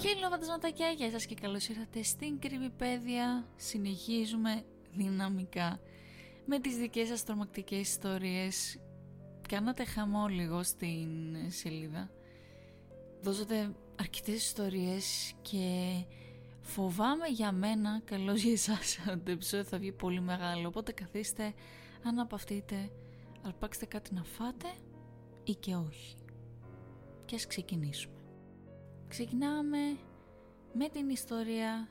Χέλο φαντασματάκια, γεια σας και καλώς ήρθατε στην Κρυβιπέδια. Συνεχίζουμε δυναμικά με τις δικές σας τρομακτικές ιστορίες. Κάνατε χαμό λίγο στην σελίδα. Δώσατε αρκετές ιστορίες και φοβάμαι για μένα, καλώς για εσάς, ότι το επεισόδιο θα βγει πολύ μεγάλο. Οπότε καθίστε, αναπαυτείτε, αρπάξτε κάτι να φάτε ή και όχι. Και ας ξεκινήσουμε. Ξεκινάμε με την ιστορία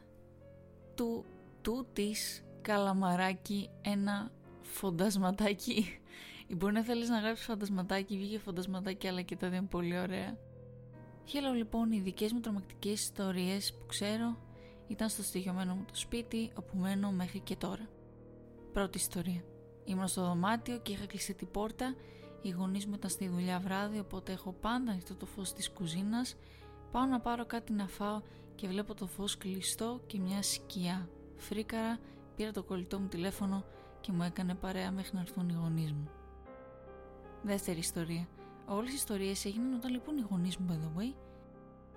του του της καλαμαράκι ένα φοντασματάκι ή μπορεί να θέλεις να γράψεις φαντασματάκι βγήκε φαντασματάκι αλλά και τα δύο είναι πολύ ωραία. Χαίρομαι λοιπόν οι δικές μου τρομακτικές ιστορίες που ξέρω ήταν στο στοιχειωμένο μου το σπίτι όπου μένω μέχρι και τώρα. Πρώτη ιστορία. Ήμουν στο δωμάτιο και είχα κλειστεί την πόρτα. Οι γονείς μου ήταν στη δουλειά βράδυ οπότε έχω πάντα ανοιχτό το φως της κουζίνας Πάω να πάρω κάτι να φάω και βλέπω το φως κλειστό και μια σκιά. Φρίκαρα, πήρα το κολλητό μου τηλέφωνο και μου έκανε παρέα μέχρι να έρθουν οι γονείς μου. Δεύτερη ιστορία. Όλες οι ιστορίες έγιναν όταν λοιπόν οι γονείς μου, by the way,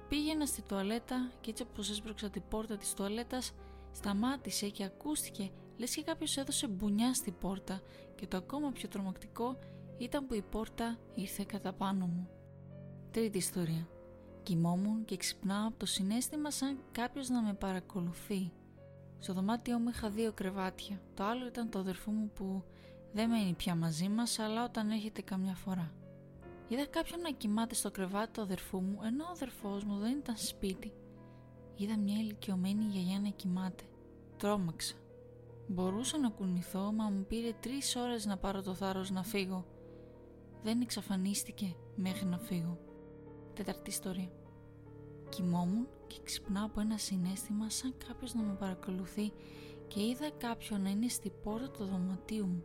πήγαινα στη τουαλέτα και έτσι όπως έσπρωξα την πόρτα της τουαλέτας, σταμάτησε και ακούστηκε λες και κάποιος έδωσε μπουνιά στη πόρτα και το ακόμα πιο τρομακτικό ήταν που η πόρτα ήρθε κατά πάνω μου. Τρίτη ιστορία. Κοιμόμουν και ξυπνάω από το συνέστημα σαν κάποιος να με παρακολουθεί. Στο δωμάτιό μου είχα δύο κρεβάτια. Το άλλο ήταν το αδερφό μου που δεν μένει πια μαζί μας, αλλά όταν έρχεται καμιά φορά. Είδα κάποιον να κοιμάται στο κρεβάτι του αδερφού μου, ενώ ο αδερφός μου δεν ήταν σπίτι. Είδα μια ηλικιωμένη γιαγιά να κοιμάται. Τρόμαξα. Μπορούσα να κουνηθώ, μα μου πήρε τρεις ώρες να πάρω το θάρρος να φύγω. Δεν εξαφανίστηκε μέχρι να φύγω. Τέταρτη ιστορία. Κοιμόμουν και ξυπνάω από ένα συνέστημα σαν κάποιος να με παρακολουθεί και είδα κάποιον να είναι στη πόρτα του δωματίου μου.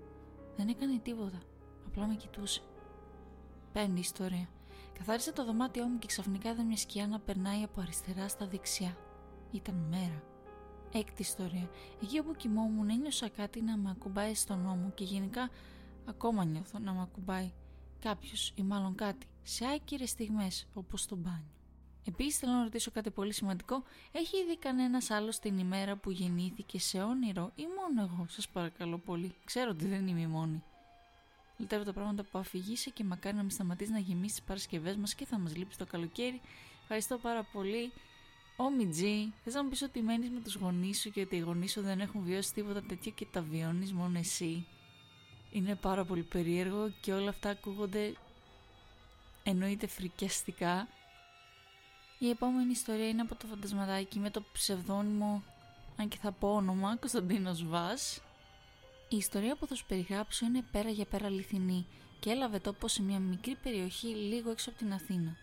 Δεν έκανε τίποτα, απλά με κοιτούσε. Πέμπτη ιστορία. Καθάρισα το δωμάτιό μου και ξαφνικά είδα μια σκιά να περνάει από αριστερά στα δεξιά. Ήταν μέρα. Έκτη ιστορία. Εκεί όπου κοιμόμουν ένιωσα κάτι να με ακουμπάει στον νόμο και γενικά ακόμα νιώθω να με ακουμπάει κάποιος ή μάλλον κάτι σε άκυρες στιγμές όπως το μπάνιο. Επίσης, θέλω να ρωτήσω κάτι πολύ σημαντικό. Έχει ήδη κανένας άλλο την ημέρα που γεννήθηκε σε όνειρο ή μόνο εγώ, σας παρακαλώ πολύ. Ξέρω ότι δεν είμαι η μόνη. Λυτέρω τα πράγματα που αφηγήσε και μακάρι να μην σταματήσει να γεμίσεις τις Παρασκευές μας και θα μας λείψει το καλοκαίρι. Ευχαριστώ πάρα πολύ. Όμι Τζι, θες να μου πεις ότι μένεις με τους γονείς σου και ότι οι γονείς σου δεν έχουν βιώσει τίποτα τέτοιο και τα βιώνεις μόνο εσύ; Είναι πάρα πολύ περίεργο και όλα αυτά ακούγονται εννοείται φρικιαστικά. Η επόμενη ιστορία είναι από το φαντασματάκι με το ψευδόνυμο, αν και θα πω όνομα, Κωνσταντίνος Βάς. Η ιστορία που θα σου περιγράψω είναι πέρα για πέρα αληθινή και έλαβε τόπο σε μια μικρή περιοχή λίγο έξω από την Αθήνα.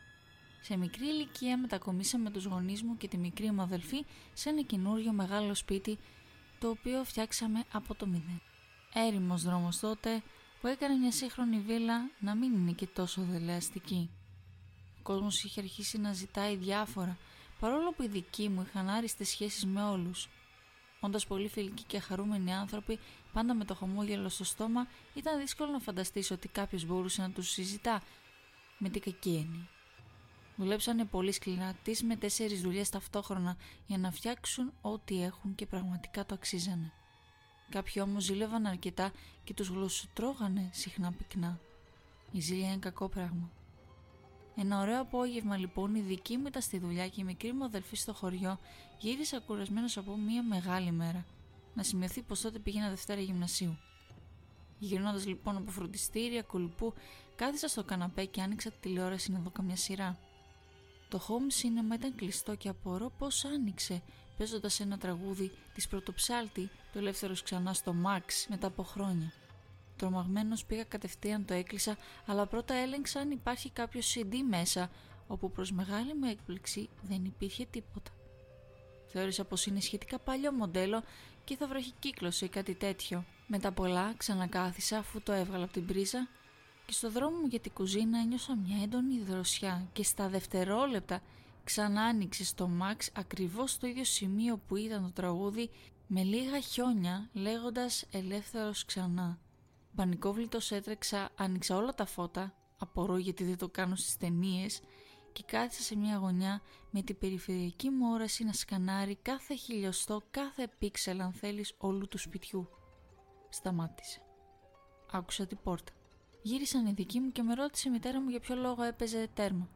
Σε μικρή ηλικία μετακομίσαμε τους γονείς μου και τη μικρή μου αδελφή σε ένα καινούριο μεγάλο σπίτι το οποίο φτιάξαμε από το μηδέν. Έρημος δρόμος τότε που έκανε μια σύγχρονη βίλα να μην είναι και τόσο δελεαστική. Ο κόσμος είχε αρχίσει να ζητάει διάφορα, παρόλο που οι δικοί μου είχαν άριστες σχέσεις με όλους. Όντας πολύ φιλικοί και χαρούμενοι άνθρωποι, πάντα με το χαμόγελο στο στόμα, ήταν δύσκολο να φανταστείς ότι κάποιος μπορούσε να τους συζητά με την κακή έννοια. Δουλέψανε πολύ σκληρά, τις με τέσσερις δουλειές ταυτόχρονα για να φτιάξουν ό,τι έχουν και πραγματικά το αξίζανε. Κάποιοι όμως ζήλευαν αρκετά και τους γλωσσοτρώγανε συχνά πυκνά. Η ζήλια είναι κακό πράγμα. Ένα ωραίο απόγευμα λοιπόν η δική μου ήταν στη δουλειά και η μικρή μου αδελφή στο χωριό γύρισα κουρασμένος από μια μεγάλη μέρα. Να σημειωθεί πως τότε πήγαινα Δευτέρα γυμνασίου. Γυρνώντας λοιπόν από φροντιστήρια, κολυπού, κάθισα στο καναπέ και άνοιξα τη τηλεόραση να δω καμιά σειρά. Το home cinema ήταν κλειστό και απορώ πώς άνοιξε παίζοντας ένα τραγούδι της Πρωτοψάλτη, το ελεύθερος ξανά στο Max μετά από χρόνια. Τρομαγμένος πήγα κατευθείαν το έκλεισα, αλλά πρώτα έλεγξα αν υπάρχει κάποιο CD μέσα, όπου προς μεγάλη μου έκπληξη δεν υπήρχε τίποτα. Θεώρησα πως είναι σχετικά παλιό μοντέλο και θα βραχικύκλωσε ή κάτι τέτοιο. Μετά πολλά ξανακάθισα αφού το έβγαλα από την πρίζα και στο δρόμο μου για την κουζίνα ένιωσα μια έντονη δροσιά και στα δευτερόλεπτα ξανά άνοιξε στο Max ακριβώς στο ίδιο σημείο που ήταν το τραγούδι με λίγα χιόνια λέγοντας ελεύθερος ξανά. Πανικόβλητος έτρεξα, άνοιξα όλα τα φώτα, απορώ γιατί δεν το κάνω στις ταινίες και κάθισα σε μια γωνιά με την περιφερειακή μου όραση να σκανάρει κάθε χιλιοστό, κάθε πίξελ αν θέλεις όλου του σπιτιού. Σταμάτησε. Άκουσα την πόρτα. Γύρισαν οι δικοί μου και με ρώτησε η μητέρα μου για ποιο λόγο έπαιζε τέρμα.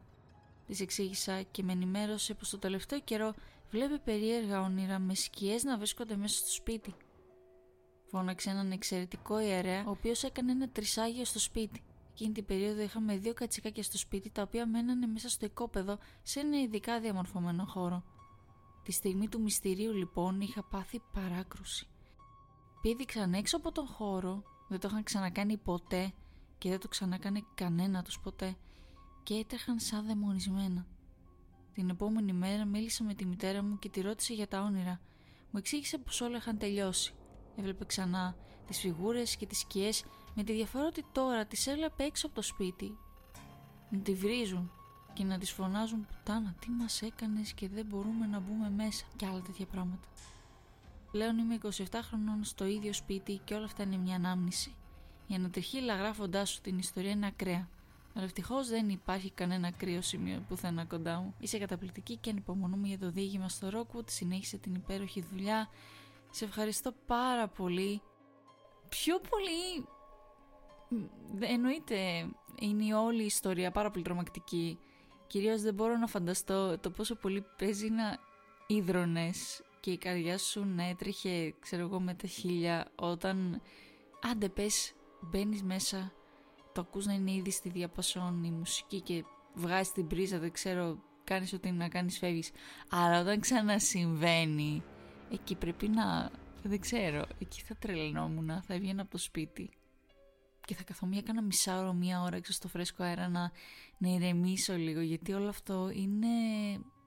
Της εξήγησα και με ενημέρωσε πως το τελευταίο καιρό βλέπει περίεργα όνειρα με σκιές να βρίσκονται μέσα στο σπίτι. Φώναξε έναν εξαιρετικό ιερέα, ο οποίος έκανε ένα τρισάγιο στο σπίτι. Εκείνη την περίοδο είχαμε δύο κατσικάκια στο σπίτι, τα οποία μένανε μέσα στο οικόπεδο σε ένα ειδικά διαμορφωμένο χώρο. Τη στιγμή του μυστηρίου, λοιπόν, είχα πάθει παράκρουση. Πήδηξαν έξω από τον χώρο, δεν το είχαν ξανακάνει ποτέ και δεν το ξανακάνε κανένα τους ποτέ και έτρεχαν σαν δαιμονισμένα. Την επόμενη μέρα μίλησα με τη μητέρα μου και τη ρώτησε για τα όνειρα. Μου εξήγησε πως όλα είχαν τελειώσει. Έβλεπε ξανά τις φιγούρες και τις σκιές με τη διαφορά ότι τώρα τις έβλεπε έξω από το σπίτι. Να τη βρίζουν και να τις φωνάζουν «Πουτάνα, τι μας έκανες και δεν μπορούμε να μπούμε μέσα» και άλλα τέτοια πράγματα. Πλέον είμαι 27 χρονών στο ίδιο σπίτι και όλα αυτά είναι μια ανάμνηση. Η ανατριχίλα γράφοντά σου την ιστορία είναι ακραία. Αλλά ευτυχώς δεν υπάρχει κανένα κρύο σημείο πουθενά κοντά μου. Είσαι καταπληκτική και ανυπομονούμε για το δίγημα στο Rockwood. Συνέχισε την υπέροχη δουλειά. Σε ευχαριστώ πάρα πολύ. Πιο πολύ. Εννοείται, είναι η όλη η ιστορία πάρα πολύ τρομακτική. Κυρίως δεν μπορώ να φανταστώ το πόσο πολύ παίζει να ίδρωνες και η καρδιά σου να έτρεχε, ξέρω εγώ, με τα χίλια όταν, άντε πες, μπαίνεις μέσα, το ακούς να είναι ήδη στη διαπασόν η μουσική και βγάζεις την πρίζα, δεν ξέρω, κάνεις ό,τι να κάνεις, φεύγεις. Αλλά όταν ξανασυμβαίνει, εκεί πρέπει να, δεν ξέρω, εκεί θα τρελνόμουν, θα έβγαινα από το σπίτι και θα καθόμουν κάνα μισά ώρα, μία ώρα έξω στο φρέσκο αέρα να, να ηρεμήσω λίγο γιατί όλο αυτό είναι,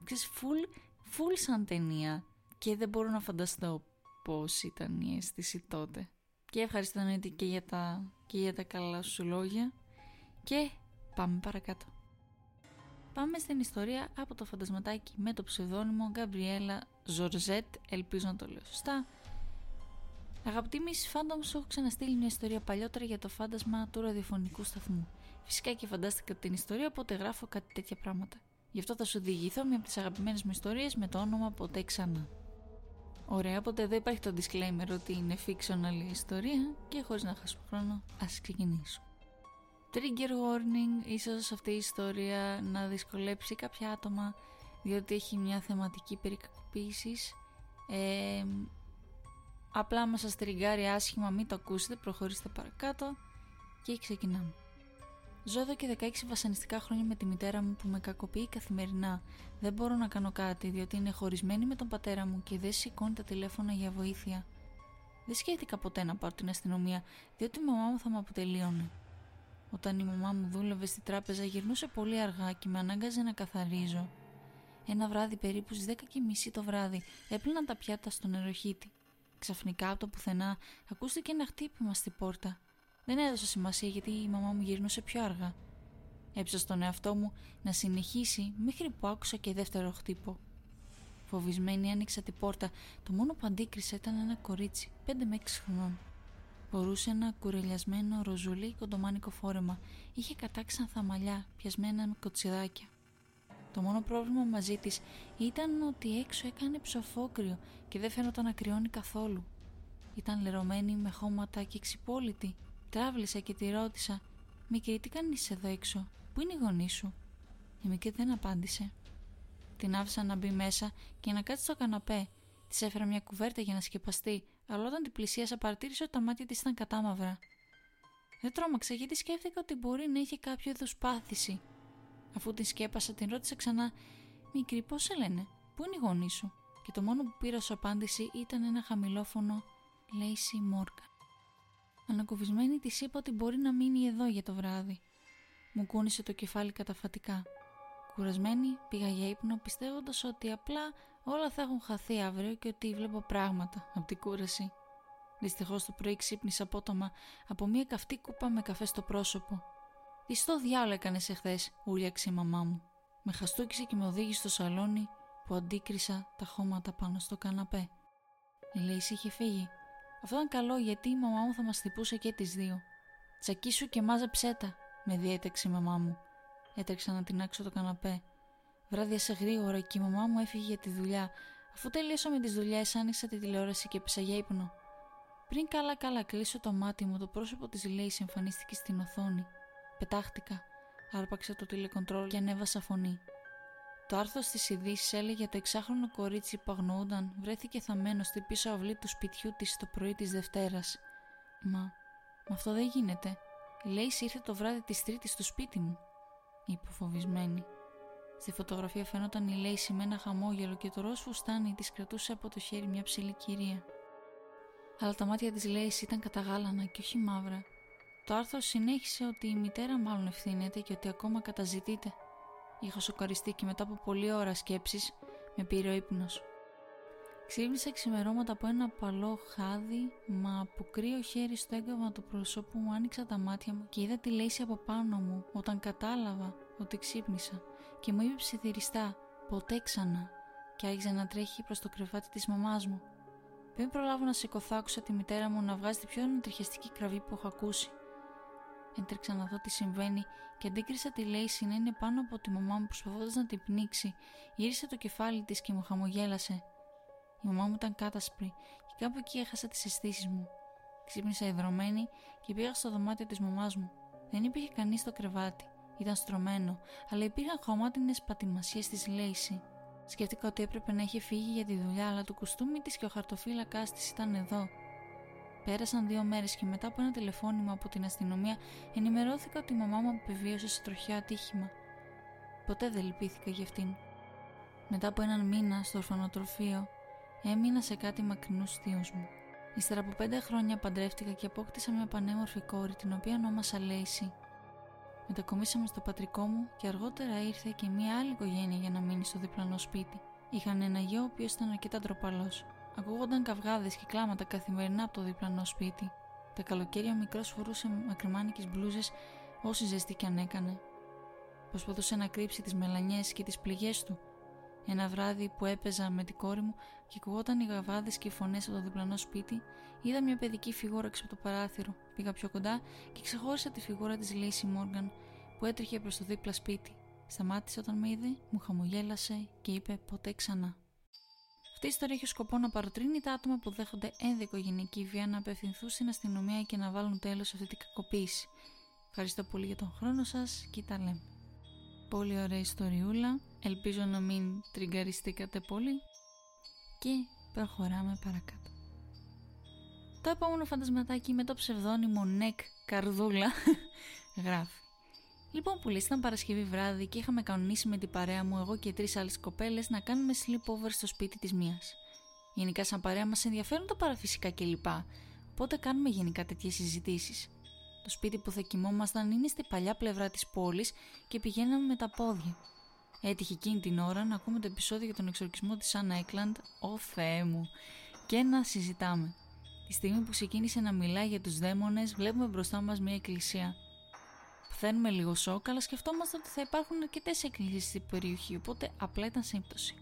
ξέρεις, full, full σαν ταινία και δεν μπορώ να φανταστώ πώς ήταν η αίσθηση τότε. Και ευχαριστώ Νέτη και για τα, και για τα καλά σου λόγια και πάμε παρακάτω. Πάμε στην ιστορία από το φαντασματάκι με το ψευδόνυμο Γκαμπριέλα Ζορζέτ, ελπίζω να το λέω σωστά. Αγαπητή Miss Phantom, σου έχω ξαναστείλει μια ιστορία παλιότερα για το φάντασμα του ραδιοφωνικού σταθμού. Φυσικά και φανταστική ιστορία, οπότε γράφω κάτι τέτοια πράγματα. Γι' αυτό θα σου διηγηθώ μια από τις αγαπημένες μου ιστορίες με το όνομα Ποτέ Ξανά. Ωραία, οπότε εδώ υπάρχει το disclaimer ότι είναι fictional η ιστορία και χωρίς να χάσουμε χρόνο, ας ξεκινήσουμε. Trigger warning, ίσως αυτή η ιστορία να δυσκολέψει κάποια άτομα διότι έχει μια θεματική περικακοποίησης. Ε, απλά μας σας τριγκάρει άσχημα, μην το ακούσετε, προχωρήστε παρακάτω και ξεκινάμε. Ζω εδώ και 16 βασανιστικά χρόνια με τη μητέρα μου που με κακοποιεί καθημερινά. Δεν μπορώ να κάνω κάτι διότι είναι χωρισμένη με τον πατέρα μου και δεν σηκώνει τα τηλέφωνα για βοήθεια. Δεν σκέφτηκα ποτέ να πάρω την αστυνομία διότι η μαμά μου θα με αποτελείωνε. Όταν η μαμά μου δούλευε στη τράπεζα γυρνούσε πολύ αργά και με ανάγκαζε να καθαρίζω. Ένα βράδυ περίπου στις 10 και μισή το βράδυ έπλυναν τα πιάτα στον νεροχύτη. Ξαφνικά από το πουθενά ακούστηκε ένα χτύπημα στη πόρτα. Δεν έδωσα σημασία γιατί η μαμά μου γυρνούσε πιο αργά. Έψα στον εαυτό μου να συνεχίσει μέχρι που άκουσα και δεύτερο χτύπο. Φοβισμένη άνοιξα την πόρτα. Το μόνο που αντίκρισα ήταν ένα κορίτσι, 5 με 6 χρονών. Μπορούσε ένα κουρελιασμένο ροζουλί κοντομάνικο φόρεμα. Είχε κατάξανθα μαλλιά, πιασμένα με κοτσιδάκια. Το μόνο πρόβλημα μαζί της ήταν ότι έξω έκανε ψοφόκριο και δεν φαίνονταν να κρυώνει καθόλου. Ήταν λερωμένη με χώματα και ξυπόλυτη. Τράβλησα και τη ρώτησα «Μικρή, τι κάνεις εδώ έξω, πού είναι η γονή σου» Η μικρή δεν απάντησε. Την άφησα να μπει μέσα και να κάτσει στο καναπέ. Της έφερα μια κουβέρτα για να σκεπαστεί, αλλά όταν την πλησίασα παρατήρησε ότι τα μάτια της ήταν κατάμαυρα. Δεν τρόμαξα γιατί σκέφτηκα ότι μπορεί να είχε κάποιο είδους πάθηση. Αφού την σκέπασα, την ρώτησα ξανά: Μικρή, πώς σε λένε, πού είναι η γονή σου; Και το μόνο που πήρα ως απάντηση ήταν ένα χαμηλόφωνο Lacey Morgan. Ανακουβισμένη της είπα ότι μπορεί να μείνει εδώ για το βράδυ. Μου κούνησε το κεφάλι καταφατικά. Κουρασμένη πήγα για ύπνο πιστεύοντας ότι απλά όλα θα έχουν χαθεί αύριο και ότι βλέπω πράγματα από την κούραση. Δυστυχώς το πρωί ξύπνησα απότομα από μια καυτή κούπα με καφέ στο πρόσωπο. Τι στο διάλογο έκανες εχθές, ούλιαξε η μαμά μου. Με χαστούκισε και με οδήγησε στο σαλόνι που αντίκρισα τα χώματα πάνω στο καναπέ. Η Λέιση είχε φύγει αυτό ήταν καλό γιατί η μαμά μου θα μας χτυπούσε και τις δύο. Τσακίσου και μάζεψέ τα, με διέταξε η μαμά μου. Έτρεξα να την άξω το καναπέ. Βράδιασε γρήγορα και η μαμά μου έφυγε για τη δουλειά. Αφού τελείωσα με τις δουλειές, άνοιξα τη τηλεόραση και έπεσα για ύπνο. Πριν καλά-καλά κλείσω το μάτι μου, το πρόσωπο της Λέη εμφανίστηκε στην οθόνη. Πετάχτηκα. Άρπαξα το τηλεκοντρόλ και ανέβασα φωνή. Το άρθρο στις ειδήσεις έλεγε το εξάχρονο κορίτσι που αγνοούνταν βρέθηκε θαμένο στην πίσω αυλή του σπιτιού της το πρωί της Δευτέρας. Μα, μα αυτό δεν γίνεται. Η Λέιση ήρθε το βράδυ της Τρίτης στο σπίτι μου, είπε φοβισμένη. Στη φωτογραφία φαίνονταν η Λέιση με ένα χαμόγελο και το ροζ φουστάνι της κρατούσε από το χέρι μια ψηλή κυρία. Αλλά τα μάτια της Λέιση ήταν καταγάλανα και όχι μαύρα. Το άρθρο συνέχισε ότι η μητέρα μάλλον ευθύνεται και ότι ακόμα καταζητείται. Είχα σοκαριστεί και μετά από πολλή ώρα σκέψης με πήρε ο ύπνος. Ξύπνησα ξημερώματα από ένα παλό χάδι, μα από κρύο χέρι στο έγκαμα του προσώπου μου άνοιξα τα μάτια μου και είδα τη λέση από πάνω μου όταν κατάλαβα ότι ξύπνησα και μου είπε ψιθυριστά «Ποτέ ξανά» και άρχιζε να τρέχει προς το κρεβάτι της μαμάς μου. Πριν προλάβω να σηκωθώ άκουσα τη μητέρα μου να βγάζει την πιο ανατριχιαστική κραυγή που έχω ακούσει. Έτρεξα να δω τι συμβαίνει και αντίκρισα τη Λέιση να είναι πάνω από τη μαμά μου προσπαθώντας να την πνίξει. Γύρισε το κεφάλι της και μου χαμογέλασε. Η μαμά μου ήταν κάτασπρη και κάπου εκεί έχασα τις αισθήσεις μου. Ξύπνησα ιδρωμένη και πήγα στο δωμάτιο της μαμάς μου. Δεν υπήρχε κανείς στο κρεβάτι. Ήταν στρωμένο, αλλά υπήρχαν χωμάτινε πατημασίες της Λέιση. Σκέφτηκα ότι έπρεπε να είχε φύγει για τη δουλειά, αλλά το κουστούμι της και ο χαρτοφύλακα της ήταν εδώ. Πέρασαν δύο μέρες και μετά από ένα τηλεφώνημα από την αστυνομία ενημερώθηκα ότι η μαμά μου επιβίωσε σε τροχιά ατύχημα. Ποτέ δεν λυπήθηκα για αυτήν. Μετά από έναν μήνα στο ορφανοτροφείο, έμεινα σε κάτι μακρινούς θείους μου. Ύστερα από πέντε χρόνια παντρεύτηκα και απόκτησα μια πανέμορφη κόρη, την οποία ονόμασα Λέισι. Μετακομίσαμε στο πατρικό μου και αργότερα ήρθε και μια άλλη οικογένεια για να μείνει στο διπλανό σπίτι. Είχαν ένα γιο ο οποίος ήταν αρκετά ντροπαλός. Ακούγονταν καυγάδες και κλάματα καθημερινά από το διπλανό σπίτι. Τα καλοκαίρια ο μικρός φορούσε μακριμάνικες μπλούζες όση ζεστή κι αν έκανε. Προσπαθούσε να κρύψει τις μελανιές και τις πληγές του. Ένα βράδυ που έπαιζα με την κόρη μου και ακουγόταν οι γαβάδες και οι φωνές από το διπλανό σπίτι, είδα μια παιδική φιγούρα έξω από το παράθυρο. Πήγα πιο κοντά και ξεχώρισα τη φιγούρα της Λέισι Μόργαν που έτρεχε προς το δίπλα σπίτι. Σταμάτησε όταν με είδε, μου χαμογέλασε και είπε ποτέ ξανά. Αυτή η ιστορία έχει σκοπό να παροτρύνει τα άτομα που δέχονται ενδοικογενειακή βία να απευθυνθούν στην αστυνομία και να βάλουν τέλος σε αυτή την κακοποίηση. Ευχαριστώ πολύ για τον χρόνο σας και τα λέμε. Πολύ ωραία ιστοριούλα. Ελπίζω να μην τριγκαριστήκατε πολύ. Και προχωράμε παρακάτω. Το επόμενο φαντασματάκι με το ψευδόνυμο Νεκ Καρδούλα γράφει Λοιπόν, που ήταν Παρασκευή βράδυ και είχαμε κανονίσει με την παρέα μου, εγώ και τρεις άλλες κοπέλες, να κάνουμε sleepover στο σπίτι της μίας. Γενικά, σαν παρέα μας ενδιαφέρουν τα παραφυσικά κλπ. Οπότε κάνουμε γενικά τέτοιες συζητήσεις. Το σπίτι που θα κοιμόμασταν είναι στη παλιά πλευρά της πόλης και πηγαίναμε με τα πόδια. Έτυχε εκείνη την ώρα να ακούμε το επεισόδιο για τον εξορκισμό της Άννα Έκλαντ, ο Θεέ μου, και να συζητάμε. Τη στιγμή που ξεκίνησε να μιλάει για τους δαίμονες, βλέπουμε μπροστά μας μια εκκλησία. Παθαίνουμε λίγο σοκ, αλλά σκεφτόμαστε ότι θα υπάρχουν αρκετές εκκλησίες στην περιοχή, οπότε απλά ήταν σύμπτωση.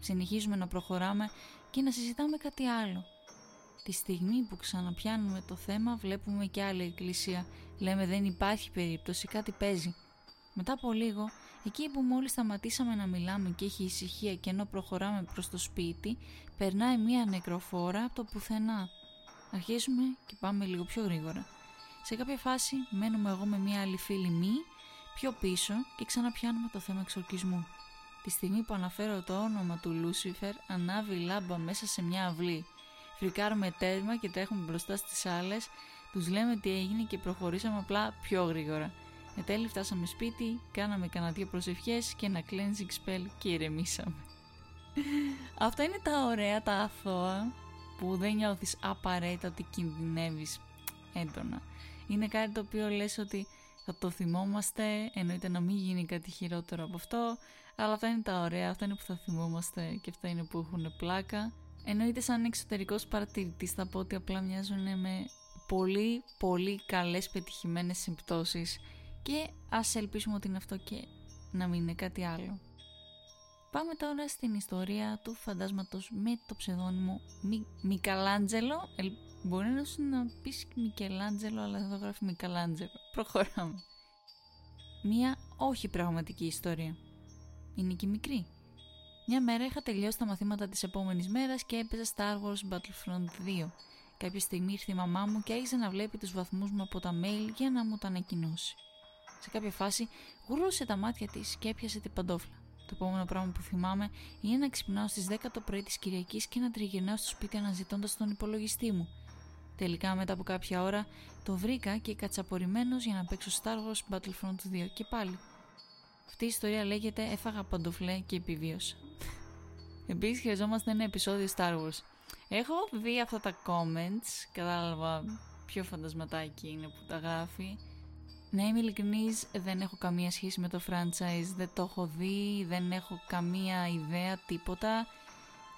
Συνεχίζουμε να προχωράμε και να συζητάμε κάτι άλλο. Τη στιγμή που ξαναπιάνουμε το θέμα, βλέπουμε και άλλη εκκλησία. Λέμε δεν υπάρχει περίπτωση, κάτι παίζει. Μετά από λίγο, εκεί που μόλις σταματήσαμε να μιλάμε και έχει ησυχία και ενώ προχωράμε προς το σπίτι, περνάει μία νεκροφόρα από το πουθενά. Αρχίζουμε και πάμε λίγο πιο γρήγορα. Σε κάποια φάση μένουμε εγώ με μια άλλη φίλη μη πιο πίσω και ξαναπιάνουμε το θέμα εξορκισμού. Τη στιγμή που αναφέρω το όνομα του Λούσιφερ ανάβει η λάμπα μέσα σε μια αυλή. Φρικάρουμε τέρμα και τρέχουμε μπροστά στις άλλες, τους λέμε τι έγινε και προχωρήσαμε απλά πιο γρήγορα. Εν τέλει φτάσαμε σπίτι, κάναμε κανένα δύο προσευχές και ένα cleansing spell και ηρεμήσαμε. Αυτά είναι τα ωραία, τα αθώα που δεν νιώθεις απαραίτητα ότι κινδυνεύεις έντονα είναι κάτι το οποίο λες ότι θα το θυμόμαστε, εννοείται να μην γίνει κάτι χειρότερο από αυτό, αλλά αυτά είναι τα ωραία, αυτά είναι που θα θυμόμαστε και αυτά είναι που έχουν πλάκα. Εννοείται σαν εξωτερικός παρατηρητής θα πω ότι απλά μοιάζουν με πολύ πολύ καλές πετυχημένες συμπτώσεις και ας ελπίσουμε ότι είναι αυτό και να μην είναι κάτι άλλο. Πάμε τώρα στην ιστορία του φαντάσματος με το ψευδόνυμο Μι... Μικαλάντζελο. Μπορεί να σου να πεις Μικελάντζελο, αλλά εδώ γράφει Μικαλάντζελο. Προχωράμε. Μία όχι πραγματική ιστορία. είναι και μικρή. Μια μέρα είχα τελειώσει τα μαθήματα της επόμενης μέρας και έπαιζα Star Wars Battlefront 2. Κάποια στιγμή ήρθε η μαμά μου και άρχισε να βλέπει τους βαθμούς μου από τα mail για να μου τα ανακοινώσει. Σε κάποια φάση γουρούσε τα μάτια της και έπιασε την παντόφλα. Το επόμενο πράγμα που θυμάμαι είναι να ξυπνάω στις 10 το πρωί της Κυριακής και να τριγυρνάω στο σπίτι αναζητώντας τον υπολογιστή μου. Τελικά μετά από κάποια ώρα το βρήκα και κατσαπορημένος για να παίξω Star Wars Battlefront 2 και πάλι. Αυτή η ιστορία λέγεται Έφαγα παντοφλέ και επιβίωσα. Επίσης χρειαζόμαστε ένα επεισόδιο Star Wars. Έχω δει αυτά τα comments, κατάλαβα ποιο φαντασματάκι είναι που τα γράφει. Να είμαι ειλικρινής, δεν έχω καμία σχέση με το franchise, δεν το έχω δει, δεν έχω καμία ιδέα, τίποτα.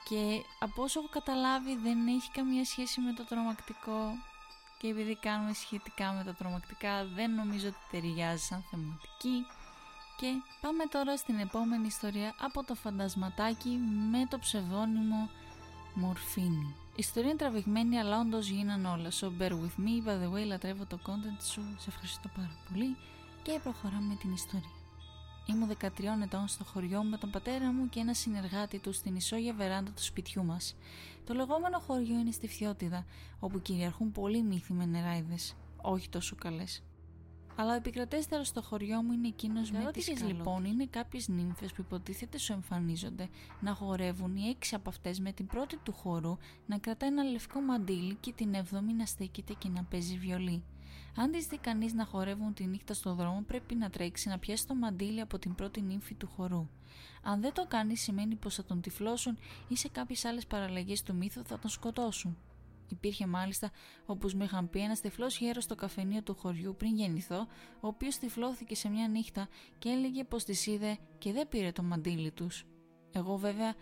Και από όσο έχω καταλάβει δεν έχει καμία σχέση με το τρομακτικό και επειδή κάνουμε σχετικά με τα τρομακτικά δεν νομίζω ότι ταιριάζει σαν θεματική. Και πάμε τώρα στην επόμενη ιστορία από το φαντασματάκι με το ψευδόνυμο Μορφίνη. Η ιστορία είναι τραβηγμένη αλλά όντως γίνανε όλα. So bear with me, by the way λατρεύω το content σου, σε ευχαριστώ πάρα πολύ και προχωράμε με την ιστορία. Ήμουν 13 ετών στο χωριό μου με τον πατέρα μου και ένα συνεργάτη του στην ισόγεια βεράντα του σπιτιού μας. Το λεγόμενο χωριό είναι στη Φιώτιδα, όπου κυριαρχούν πολλοί μύθοι με νεράιδες, όχι τόσο καλές. Αλλά ο επικρατέστερο στο χωριό μου είναι εκείνος με τις λοιπόν είναι κάποιες νύμφες που υποτίθεται σου εμφανίζονται να χορεύουν οι έξι από αυτές με την πρώτη του χορού να κρατάει ένα λευκό μαντίλι και την εβδομή να στέκεται και να παίζει βιολί. Αν τι δει κανείς να χορεύουν τη νύχτα στο δρόμο, πρέπει να τρέξει να πιάσει το μαντίλι από την πρώτη νύμφη του χορού. Αν δεν το κάνεις, σημαίνει πως θα τον τυφλώσουν ή σε κάποιες άλλες παραλλαγές του μύθου θα τον σκοτώσουν. Υπήρχε μάλιστα, όπως μου είχαν πει, ένας τυφλός γέρος στο καφενείο του χωριού πριν γεννηθώ, ο οποίος τυφλώθηκε σε μια νύχτα και έλεγε πως τη είδε και δεν πήρε το μαντίλι τους. Εγώ βέβαια,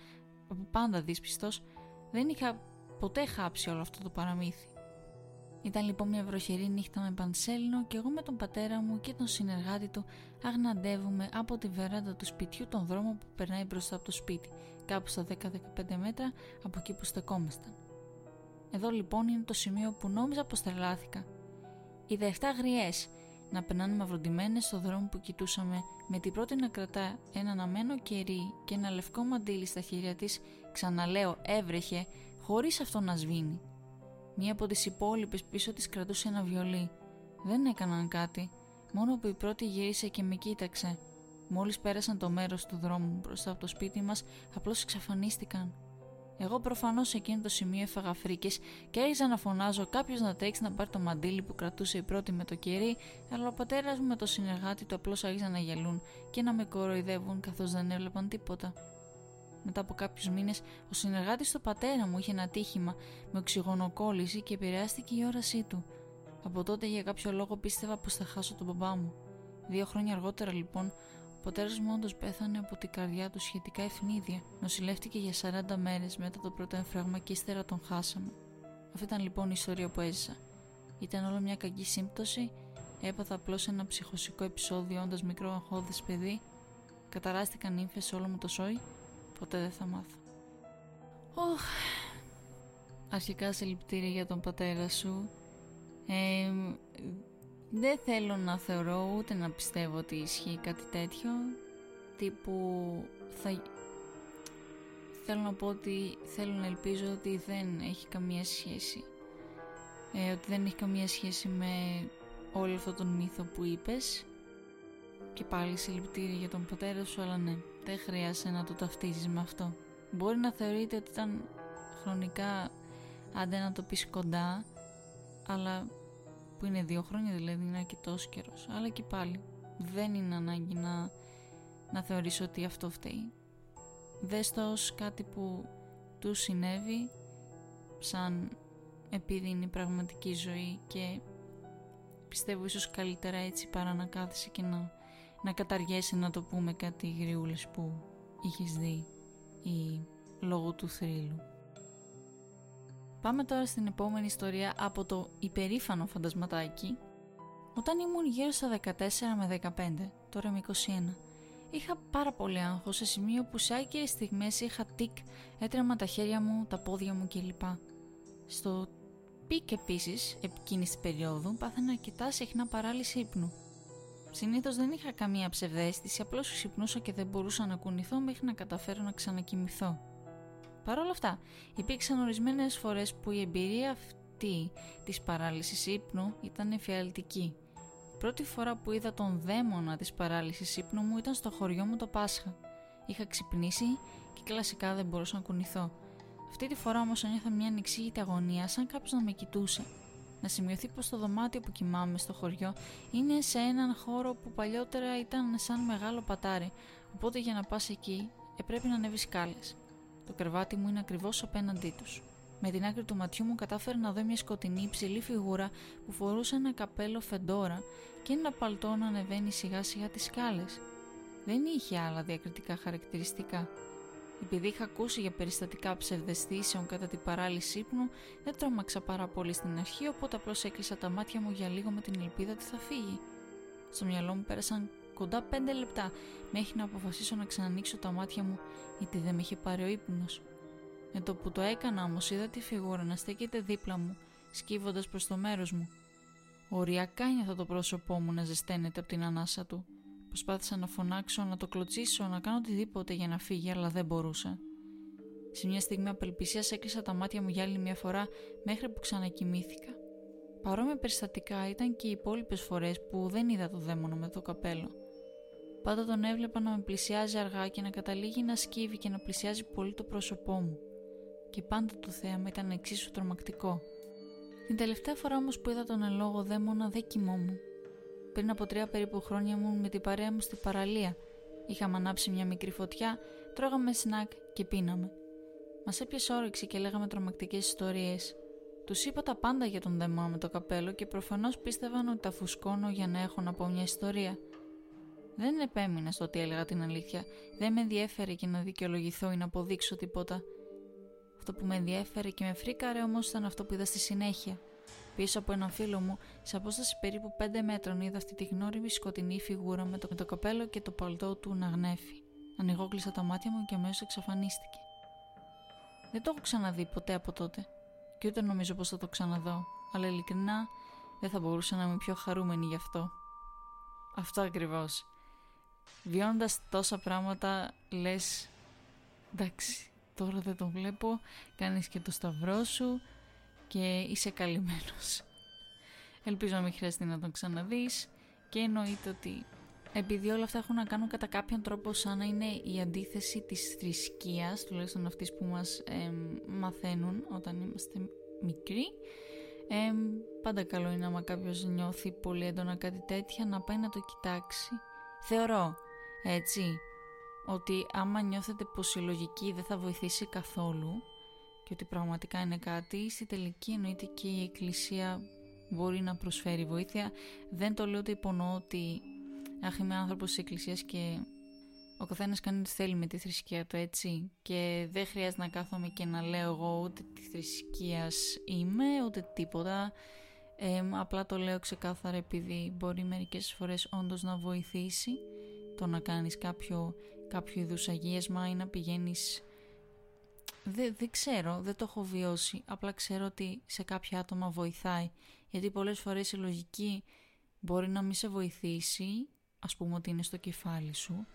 από πάντα δύσπιστος, δεν είχα ποτέ χάψει όλο αυτό το παραμύθι. Ήταν λοιπόν μια βροχερή νύχτα με πανσέλινο και εγώ με τον πατέρα μου και τον συνεργάτη του αγναντεύουμε από τη βεράντα του σπιτιού τον δρόμο που περνάει μπροστά από το σπίτι, κάπου στα 10-15 μέτρα από εκεί που στεκόμασταν. Εδώ λοιπόν είναι το σημείο που νόμιζα πως τρελάθηκα. Είδα 7 γριές να περνάνε μαυροντημένες στο δρόμο που κοιτούσαμε με την πρώτη να κρατά ένα αναμένο κερί και ένα λευκό μαντίλι στα χέρια της, ξαναλέω έβρεχε, χωρίς αυτό να σβήνει. Μία από τις υπόλοιπες πίσω της κρατούσε ένα βιολί. Δεν έκαναν κάτι, μόνο που η πρώτη γύρισε και με κοίταξε. Μόλις πέρασαν το μέρος του δρόμου μπροστά από το σπίτι μας, απλώς εξαφανίστηκαν. Εγώ προφανώς σε εκείνο το σημείο έφαγα φρίκες και άρχισα να φωνάζω κάποιος να τρέξει να πάρει το μαντίλι που κρατούσε η πρώτη με το κερί, αλλά ο πατέρας μου με το συνεργάτη του απλώς άρχισαν να γελούν και να με κοροϊδεύουν καθώς δεν έβλεπαν τίποτα. Μετά από κάποιους μήνες, ο συνεργάτης του πατέρα μου είχε ένα τύχημα με οξυγονοκόλληση και επηρεάστηκε η όρασή του. Από τότε για κάποιο λόγο πίστευα πως θα χάσω τον μπαμπά μου. Δύο χρόνια αργότερα λοιπόν, ο πατέρα μου όντως πέθανε από την καρδιά του σχετικά ευνίδια. Νοσηλεύτηκε για 40 μέρες μετά το πρώτο εμφράγμα και ύστερα τον χάσαμε. Αυτή ήταν λοιπόν η ιστορία που έζησα. Ήταν όλο μια κακή σύμπτωση, έπαθα απλώς ένα ψυχοσικό επεισόδιο όντας μικρό αγχώδες παιδί, καταράστηκαν ύμφε σε όλο μου το σόι, ποτέ δεν θα μάθω. Οχ. Αρχικά σε λυπτήρια για τον πατέρα σου. Ε, δεν θέλω να θεωρώ ούτε να πιστεύω ότι ισχύει κάτι τέτοιο. Τύπου θα... θέλω να πω ότι θέλω να ελπίζω ότι δεν έχει καμία σχέση. Ε, ότι δεν έχει καμία σχέση με όλο αυτό τον μύθο που είπες. Και πάλι συλληπτήρια για τον πατέρα σου αλλά ναι δεν χρειάζεται να το ταυτίζεις με αυτό. Μπορεί να θεωρείτε ότι ήταν χρονικά άντε να το πεις κοντά αλλά που είναι δύο χρόνια δηλαδή είναι αρκετός καιρός. Αλλά και πάλι δεν είναι ανάγκη να, να θεωρήσω ότι αυτό φταίει. Δες το ως κάτι που του συνέβη σαν επειδή είναι η πραγματική ζωή και πιστεύω ίσως καλύτερα έτσι παρά να κάθεσαι και να, να καταργέσαι να το πούμε κάτι γριούλες που είχες δει ή λόγω του θρύλου. Πάμε τώρα στην επόμενη ιστορία από το υπερήφανο φαντασματάκι. Όταν ήμουν γύρω στα 14 με 15, τώρα είμαι 21, είχα πάρα πολύ άγχος σε σημείο που σε άκυρες στιγμές είχα τικ, έτρεμα τα χέρια μου, τα πόδια μου κλπ. Στο peak επίσης, εκείνης της περίοδου, πάθαινα αρκετά συχνά παράλυση ύπνου. Συνήθως δεν είχα καμία ψευδαίσθηση, απλώς ξυπνούσα και δεν μπορούσα να κουνηθώ μέχρι να καταφέρω να ξανακοιμηθώ. Παρ' όλα αυτά, υπήρξαν ορισμένες φορές που η εμπειρία αυτή της παράλυσης ύπνου ήταν εφιαλτική. Η πρώτη φορά που είδα τον δαίμονα της παράλυσης ύπνου μου ήταν στο χωριό μου το Πάσχα. Είχα ξυπνήσει και κλασικά δεν μπορούσα να κουνηθώ. Αυτή τη φορά όμως ένιωθα μια ανεξήγητη αγωνία, σαν κάποιος να με κοιτούσε. Να σημειωθεί πως το δωμάτιο που κοιμάμαι στο χωριό είναι σε έναν χώρο που παλιότερα ήταν σαν μεγάλο πατάρι, οπότε για να πας εκεί έπρεπε να ανέβεις σκάλες. Το κρεβάτι μου είναι ακριβώς απέναντί τους. Με την άκρη του ματιού μου κατάφερα να δω μια σκοτεινή υψηλή φιγούρα που φορούσε ένα καπέλο φεντόρα και ένα παλτό να ανεβαίνει σιγά σιγά τις σκάλες. Δεν είχε άλλα διακριτικά χαρακτηριστικά. Επειδή είχα ακούσει για περιστατικά ψευδεστήσεων κατά την παράλυση ύπνου, δεν τρόμαξα πάρα πολύ στην αρχή, οπότε απλώς έκλεισα τα μάτια μου για λίγο με την ελπίδα ότι θα φύγει. Στο μυαλό μου πέρασαν κοντά πέντε λεπτά μέχρι να αποφασίσω να ξανανοίξω τα μάτια μου, γιατί δεν με είχε πάρει ο ύπνος. Με το που το έκανα όμως, είδα τη φιγούρα να στέκεται δίπλα μου, σκύβοντας προς το μέρος μου. Οριακά νιώθω το πρόσωπό μου να ζεσταίνεται από την ανάσα του. Προσπάθησα να φωνάξω, να το κλωτσίσω, να κάνω οτιδήποτε για να φύγει, αλλά δεν μπορούσα. Σε μια στιγμή απελπισίας έκλεισα τα μάτια μου για άλλη μια φορά μέχρι που ξανακοιμήθηκα. Παρόμοια περιστατικά ήταν και οι υπόλοιπες φορές που δεν είδα το δαίμονο με το καπέλο. Πάντα τον έβλεπα να με πλησιάζει αργά και να καταλήγει να σκύβει και να πλησιάζει πολύ το πρόσωπό μου. Και πάντα το θέαμα ήταν εξίσου τρομακτικό. Την τελευταία φορά όμως που είδα τον ελόγο δαίμονα δεν κοιμόμουν. Πριν από τρία περίπου χρόνια ήμουν με την παρέα μου στη παραλία. Είχαμε ανάψει μια μικρή φωτιά, τρώγαμε σνακ και πίναμε. Μας έπιασε όρεξη και λέγαμε τρομακτικές ιστορίες. Τους είπα τα πάντα για τον δαιμόνα με το καπέλο και προφανώς πίστευαν ότι τα φουσκώνω για να έχω να πω μια ιστορία. Δεν επέμεινα στο ότι έλεγα την αλήθεια. Δεν με ενδιέφερε και να δικαιολογηθώ ή να αποδείξω τίποτα. Αυτό που με ενδιέφερε και με φρίκαρε όμως ήταν αυτό που είδα στη συνέχεια. Πίσω από έναν φίλο μου, σε απόσταση περίπου 5 μέτρων, είδα αυτή τη γνώριμη σκοτεινή φιγούρα με το, με το καπέλο και το παλτό του να γνέφει. Ανοιγόκλεισα τα μάτια μου και αμέσως εξαφανίστηκε. Δεν το έχω ξαναδεί ποτέ από τότε. Και ούτε νομίζω πως θα το ξαναδώ. Αλλά ειλικρινά δεν θα μπορούσα να είμαι πιο χαρούμενη γι' αυτό. Αυτό ακριβώς. Βιώνοντας τόσα πράγματα, λες. Εντάξει, τώρα δεν το βλέπω. Κάνεις και το σταυρό σου και είσαι καλυμμένος. Ελπίζω να μην χρειαστεί να τον ξαναδείς και εννοείται ότι επειδή όλα αυτά έχουν να κάνουν κατά κάποιον τρόπο σαν να είναι η αντίθεση της θρησκείας, τουλάχιστον αυτής που μας μαθαίνουν όταν είμαστε μικροί, ε, πάντα καλό είναι άμα κάποιος νιώθει πολύ έντονα κάτι τέτοια να πάει να το κοιτάξει. Θεωρώ, έτσι, ότι άμα νιώθετε πως η λογική δεν θα βοηθήσει καθόλου, και ότι πραγματικά είναι κάτι, στη τελική εννοείται και η Εκκλησία μπορεί να προσφέρει βοήθεια. Δεν το λέω ότι υπονοώ ότι αχ είμαι άνθρωπος της Εκκλησίας και ο καθένας κάνει ό,τι θέλει με τη θρησκεία του έτσι και δεν χρειάζεται να κάθομαι και να λέω εγώ ούτε τη θρησκείας είμαι ούτε τίποτα ε, απλά το λέω ξεκάθαρα επειδή μπορεί μερικές φορές όντως να βοηθήσει το να κάνεις κάποιο, κάποιο είδους αγίασμα ή να πηγαίνεις δεν, δεν ξέρω, δεν το έχω βιώσει. Απλά ξέρω ότι σε κάποια άτομα βοηθάει. Γιατί πολλές φορές η λογική μπορεί να μην σε βοηθήσει, ας πούμε ότι είναι στο κεφάλι σου.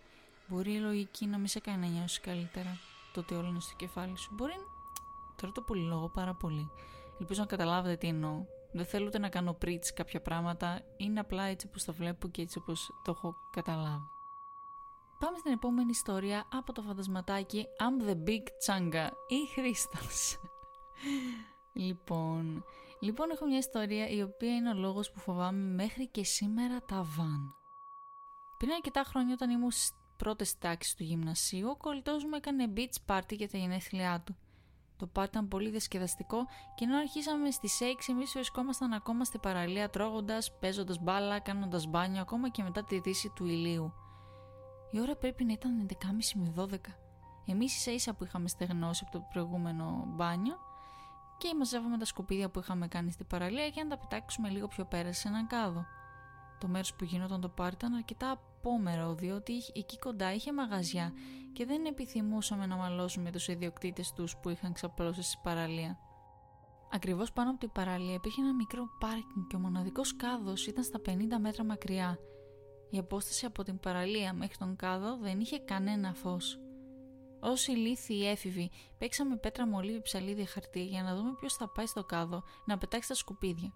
Μπορεί η λογική να μην σε κάνει να νιώσεις καλύτερα το ότι όλο είναι στο κεφάλι σου. Μπορεί, τώρα το πολύ λόγο πάρα πολύ. Ελπίζω να καταλάβετε τι εννοώ. Δεν θέλω ούτε να κάνω πρίτς κάποια πράγματα, είναι απλά έτσι όπως το βλέπω και έτσι όπως το έχω καταλάβει. Πάμε στην επόμενη ιστορία από το φαντασματάκι I'm the Big Changa ή Χρήστος. λοιπόν, λοιπόν έχω μια ιστορία η οποία είναι ο λόγος που φοβάμαι μέχρι και σήμερα τα βαν. Πριν αρκετά χρόνια όταν ήμουν στι πρώτες τάξεις του γυμνασίου, ο κολλητός μου έκανε beach party για τα γενέθλιά του. Το πάρτι ήταν πολύ διασκεδαστικό και ενώ αρχίσαμε στις 6 εμείς βρισκόμασταν ακόμα στη παραλία τρώγοντας, παίζοντας μπάλα, κάνοντας μπάνιο ακόμα και μετά τη δύση του ηλίου. Η ώρα πρέπει να ήταν 11.30 με 12. Εμείς ίσα ίσα που είχαμε στεγνώσει από το προηγούμενο μπάνιο και μαζεύαμε τα σκουπίδια που είχαμε κάνει στην παραλία για να τα πετάξουμε λίγο πιο πέρα σε έναν κάδο. Το μέρος που γινόταν το πάρτι ήταν αρκετά απόμερο διότι εκεί κοντά είχε μαγαζιά και δεν επιθυμούσαμε να μαλώσουμε τους ιδιοκτήτες τους που είχαν ξαπλώσει στη παραλία. Ακριβώς πάνω από την παραλία υπήρχε ένα μικρό πάρκινγκ και ο μοναδικός κάδος ήταν στα 50 μέτρα μακριά Η απόσταση από την παραλία μέχρι τον κάδο δεν είχε κανένα φως. Όσοι λύθοι έφηβοι παίξαμε πέτρα μολύβι ψαλίδι χαρτί για να δούμε ποιος θα πάει στο κάδο να πετάξει τα σκουπίδια.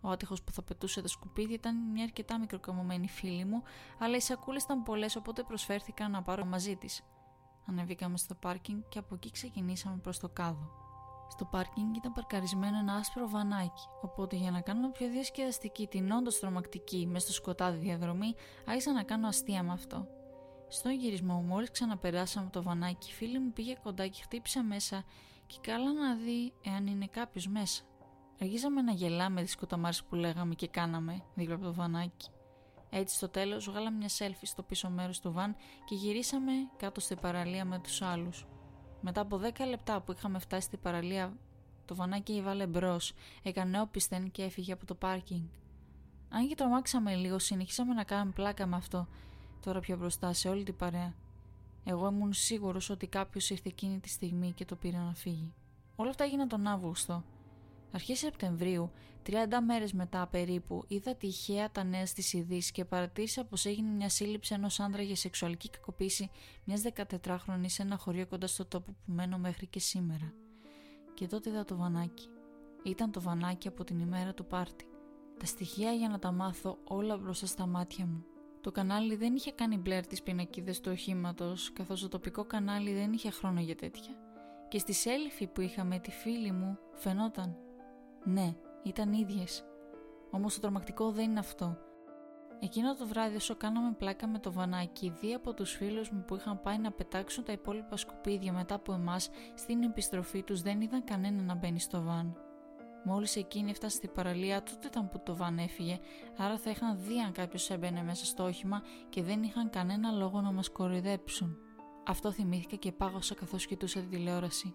Ο άτυχος που θα πετούσε τα σκουπίδια ήταν μια αρκετά μικροκαμωμένη φίλη μου, αλλά οι σακούλες ήταν πολλές οπότε προσφέρθηκαν να πάρω μαζί της. Ανεβήκαμε στο πάρκινγκ και από εκεί ξεκινήσαμε προς το κάδο. Στο πάρκινγκ ήταν παρκαρισμένο ένα άσπρο βανάκι, οπότε για να κάνω πιο διασκεδαστική την όντως τρομακτική μες στο σκοτάδι διαδρομή, άρχισα να κάνω αστεία με αυτό. Στον γυρισμό μου, μόλις ξαναπεράσαμε από το βανάκι, η φίλη μου πήγε κοντά και χτύπησε μέσα και καλά να δει εάν είναι κάποιος μέσα. Αργήσαμε να γελάμε τι σκοταμάρε που λέγαμε και κάναμε δίπλα από το βανάκι. Έτσι στο τέλος βγάλαμε μια σέλφι στο πίσω μέρος του βαν και γυρίσαμε κάτω στην παραλία με τους άλλους. Μετά από 10 λεπτά που είχαμε φτάσει στην παραλία, το βανάκι βάλε μπρος, έκανε όπισθεν και έφυγε από το πάρκινγκ. Αν και τρομάξαμε λίγο, συνεχίσαμε να κάνουμε πλάκα με αυτό, τώρα πιο μπροστά σε όλη την παρέα. Εγώ ήμουν σίγουρος ότι κάποιος ήρθε εκείνη τη στιγμή και το πήρε να φύγει. Όλα αυτά έγιναν τον Αύγουστο. Αρχές Σεπτεμβρίου, 30 μέρες μετά περίπου, είδα τυχαία τα νέα στις ειδήσεις και παρατήρησα πως έγινε μια σύλληψη ενός άντρα για σεξουαλική κακοποίηση μιας 14χρονης σε ένα χωριό κοντά στο τόπο που μένω μέχρι και σήμερα. Και τότε είδα το βανάκι. Ήταν το βανάκι από την ημέρα του πάρτι. Τα στοιχεία για να τα μάθω όλα μπροστά στα μάτια μου. Το κανάλι δεν είχε κάνει μπλερ τις πινακίδες του οχήματος, καθώς το τοπικό κανάλι δεν είχε χρόνο για τέτοια. Και στη σέλφη που είχα με τη φίλη μου φαινόταν ναι, ήταν ίδιες. Όμως το τρομακτικό δεν είναι αυτό. Εκείνο το βράδυ όσο κάναμε πλάκα με το βανάκι, δύο από τους φίλους μου που είχαν πάει να πετάξουν τα υπόλοιπα σκουπίδια μετά από εμάς, στην επιστροφή τους δεν είδαν κανένα να μπαίνει στο βαν. Μόλις εκείνη έφτασε στην παραλία, τότε ήταν που το βαν έφυγε, άρα θα είχαν δει αν κάποιος έμπαινε μέσα στο όχημα και δεν είχαν κανένα λόγο να μας κοροϊδέψουν. Αυτό θυμήθηκα και πάγωσα καθώς κοιτούσα τη τηλεόραση.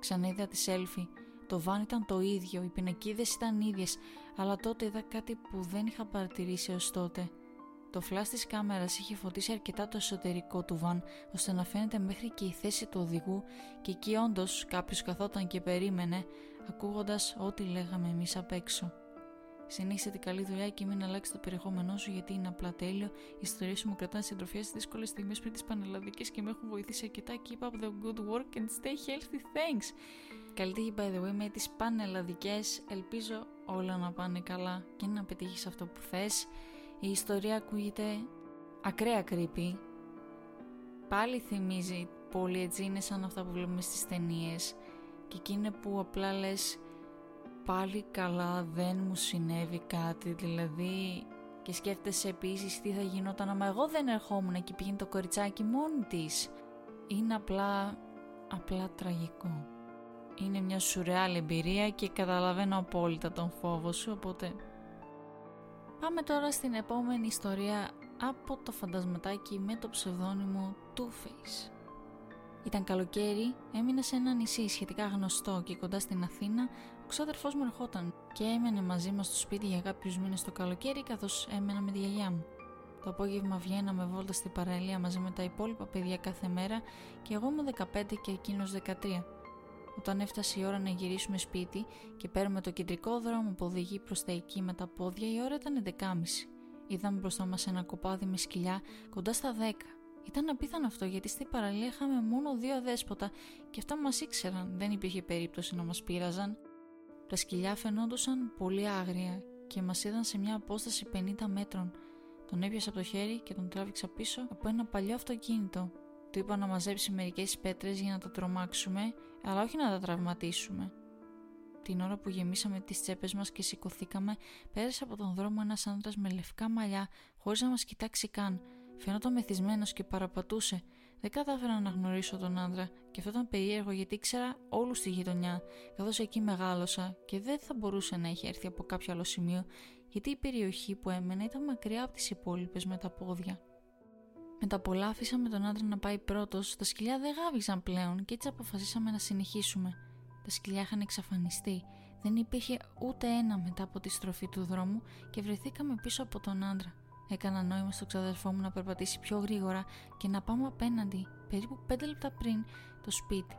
Ξαναείδα τη σέλφη το βάν ήταν το ίδιο, οι πινακίδες ήταν ίδιες, αλλά τότε είδα κάτι που δεν είχα παρατηρήσει ως τότε. Το φλάς της κάμερας είχε φωτίσει αρκετά το εσωτερικό του βαν, ώστε να φαίνεται μέχρι και η θέση του οδηγού και εκεί όντως κάποιος καθόταν και περίμενε, ακούγοντας ό,τι λέγαμε εμείς απ' έξω. Συνέχισε την καλή δουλειά και μην αλλάξει το περιεχόμενό σου γιατί είναι απλά τέλειο. Οι ιστορίε σου μου κρατάνε συντροφιά στις δύσκολες στιγμές πριν τις πανελλαδικές και με έχουν βοηθήσει αρκετά. Keep up the good work and stay healthy. Thanks. Καλή τύχη by the way με τις πανελλαδικές, ελπίζω όλα να πάνε καλά και να πετύχεις αυτό που θες. Η ιστορία ακούγεται ακραία creepy. Πάλι θυμίζει πολύ έτσι, είναι σαν αυτά που βλέπουμε στις ταινίες. και εκείνη που απλά λες πάλι καλά δεν μου συνέβη κάτι, δηλαδή και σκέφτεσαι επίσης τι θα γινόταν άμα εγώ δεν ερχόμουν και πήγαινε το κοριτσάκι μόνη της. Είναι απλά, απλά τραγικό είναι μια σουρεάλ εμπειρία και καταλαβαίνω απόλυτα τον φόβο σου, οπότε... Πάμε τώρα στην επόμενη ιστορία από το φαντασματάκι με το ψευδόνυμο Two Face. Ήταν καλοκαίρι, έμεινα σε ένα νησί σχετικά γνωστό και κοντά στην Αθήνα, ο ξάδερφός μου ερχόταν και έμενε μαζί μας στο σπίτι για κάποιους μήνες το καλοκαίρι καθώς έμενα με τη γιαγιά μου. Το απόγευμα βγαίναμε βόλτας στην παραλία μαζί με τα υπόλοιπα παιδιά κάθε μέρα και εγώ είμαι 15 και εκείνος 13. Όταν έφτασε η ώρα να γυρίσουμε σπίτι και παίρνουμε το κεντρικό δρόμο που οδηγεί προς τα εκεί με τα πόδια, η ώρα ήταν 11.30. Είδαμε μπροστά μας ένα κοπάδι με σκυλιά κοντά στα 10. Ήταν απίθανο αυτό γιατί στην παραλία είχαμε μόνο δύο δέσποτα και αυτά μας ήξεραν, δεν υπήρχε περίπτωση να μας πείραζαν. Τα σκυλιά φαινόντουσαν πολύ άγρια και μας είδαν σε μια απόσταση 50 μέτρων. Τον έπιασα από το χέρι και τον τράβηξα πίσω από ένα παλιό αυτοκίνητο του είπα να μαζέψει μερικές πέτρες για να τα τρομάξουμε, αλλά όχι να τα τραυματίσουμε. Την ώρα που γεμίσαμε τις τσέπες μας και σηκωθήκαμε, πέρασε από τον δρόμο ένας άντρας με λευκά μαλλιά, χωρίς να μας κοιτάξει καν. Φαινόταν μεθυσμένος και παραπατούσε. Δεν κατάφερα να γνωρίσω τον άντρα και αυτό ήταν περίεργο γιατί ήξερα όλους στη γειτονιά, καθώς εκεί μεγάλωσα και δεν θα μπορούσε να έχει έρθει από κάποιο άλλο σημείο, γιατί η περιοχή που έμενε ήταν μακριά από τις υπόλοιπες με τα πόδια. Με τα πολλά αφήσαμε τον άντρα να πάει πρώτος, τα σκυλιά δεν γάβηζαν πλέον και έτσι αποφασίσαμε να συνεχίσουμε. Τα σκυλιά είχαν εξαφανιστεί. Δεν υπήρχε ούτε ένα μετά από τη στροφή του δρόμου και βρεθήκαμε πίσω από τον άντρα. Έκανα νόημα στο ξαδερφό μου να περπατήσει πιο γρήγορα και να πάμε απέναντι, περίπου 5 λεπτά πριν το σπίτι.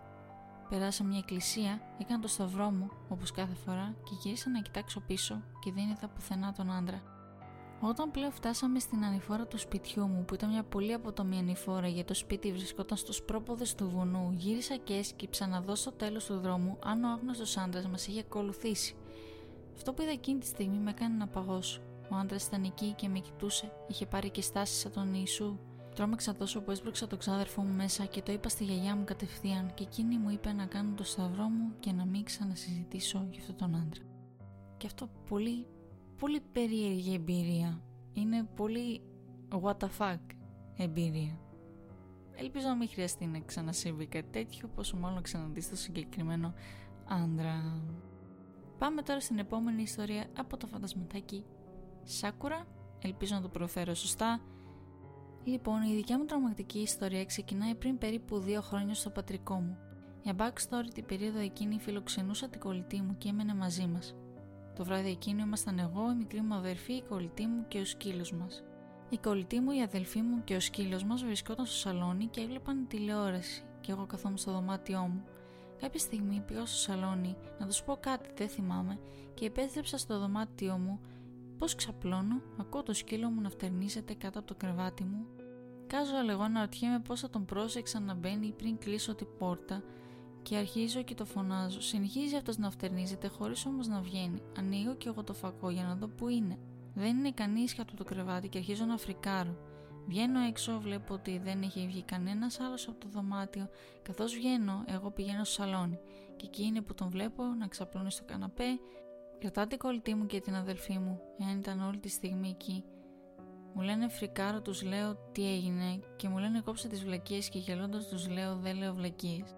Περάσα μια εκκλησία, έκανα το σταυρό μου όπως κάθε φορά και γύρισα να κοιτάξω πίσω και δεν είδα πουθενά τον άντρα. Όταν πλέον φτάσαμε στην ανηφόρα του σπιτιού μου, που ήταν μια πολύ αποτομή ανηφόρα για το σπίτι βρισκόταν στους πρόποδες του βουνού, γύρισα και έσκυψα να δω στο τέλος του δρόμου αν ο άγνωστος άντρας μας είχε ακολουθήσει. Αυτό που είδα εκείνη τη στιγμή με έκανε να παγώσω. Ο άντρας ήταν εκεί και με κοιτούσε, είχε πάρει και στάσεις σαν τον Ιησού. Τρόμαξα τόσο που έσπρωξα τον ξάδερφό μου μέσα και το είπα στη γιαγιά μου κατευθείαν και εκείνη μου είπε να κάνω το σταυρό μου και να μην ξανασυζητήσω για αυτόν τον άντρα. Και αυτό πολύ πολύ περίεργη εμπειρία. Είναι πολύ what the fuck εμπειρία. Ελπίζω να μην χρειαστεί να ξανασύβει κάτι τέτοιο, πόσο μάλλον ξαναδείς το συγκεκριμένο άντρα. Πάμε τώρα στην επόμενη ιστορία από το φαντασματάκι Σάκουρα. Ελπίζω να το προφέρω σωστά. Λοιπόν, η δικιά μου τρομακτική ιστορία ξεκινάει πριν περίπου δύο χρόνια στο πατρικό μου. Για backstory την περίοδο εκείνη φιλοξενούσα την κολλητή μου και έμενε μαζί μας. Το βράδυ εκείνο ήμασταν εγώ, η μικρή μου αδερφή, η κολλητή μου και ο σκύλος μας. Η κολλητή μου, η αδελφή μου και ο σκύλος μας βρισκόταν στο σαλόνι και έβλεπαν τηλεόραση, και εγώ καθόμουν στο δωμάτιό μου. Κάποια στιγμή πήγα στο σαλόνι να τους πω κάτι, δεν θυμάμαι, και επέστρεψα στο δωμάτιό μου. Πώς ξαπλώνω, ακούω το σκύλο μου να φτερνίζεται κάτω από το κρεβάτι μου. Κάζω εγώ να ρωτιέμαι πώς θα τον πρόσεξα να μπαίνει πριν κλείσω την πόρτα και αρχίζω και το φωνάζω. Συνεχίζει αυτός να φτερνίζεται χωρίς όμως να βγαίνει. Ανοίγω και εγώ το φακό για να δω που είναι. Δεν είναι κανεί κάτω το κρεβάτι και αρχίζω να φρικάρω. Βγαίνω έξω, βλέπω ότι δεν έχει βγει κανένας άλλος από το δωμάτιο. Καθώς βγαίνω, εγώ πηγαίνω στο σαλόνι. Και εκεί είναι που τον βλέπω να ξαπλώνει στο καναπέ. Κρατά την κολλητή μου και την αδελφή μου, εάν ήταν όλη τη στιγμή εκεί. Μου λένε φρικάρω, τους λέω τι έγινε και μου λένε κόψε τις βλακίες και γελώντας τους λέω δεν λέω βλακίες.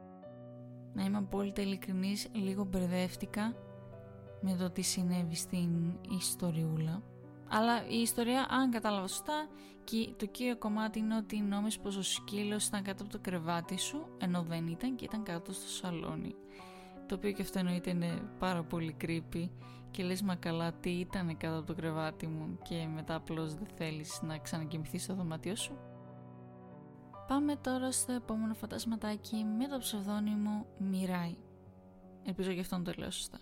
Να είμαι απόλυτα ειλικρινής, λίγο μπερδεύτηκα με το τι συνέβη στην ιστοριούλα. Αλλά η ιστορία, αν κατάλαβα σωστά, και το κύριο κομμάτι είναι ότι νόμιζες πως ο σκύλος ήταν κάτω από το κρεβάτι σου, ενώ δεν ήταν και ήταν κάτω στο σαλόνι. Το οποίο και αυτό εννοείται είναι πάρα πολύ creepy και λες μα καλά τι ήταν κάτω από το κρεβάτι μου και μετά απλώς δεν θέλεις να ξανακοιμηθείς στο δωμάτιό σου. Πάμε τώρα στο επόμενο φαντασματάκι με το ψευδόνυμο Μιράι. Ελπίζω γι' αυτό να το λέω σωστά.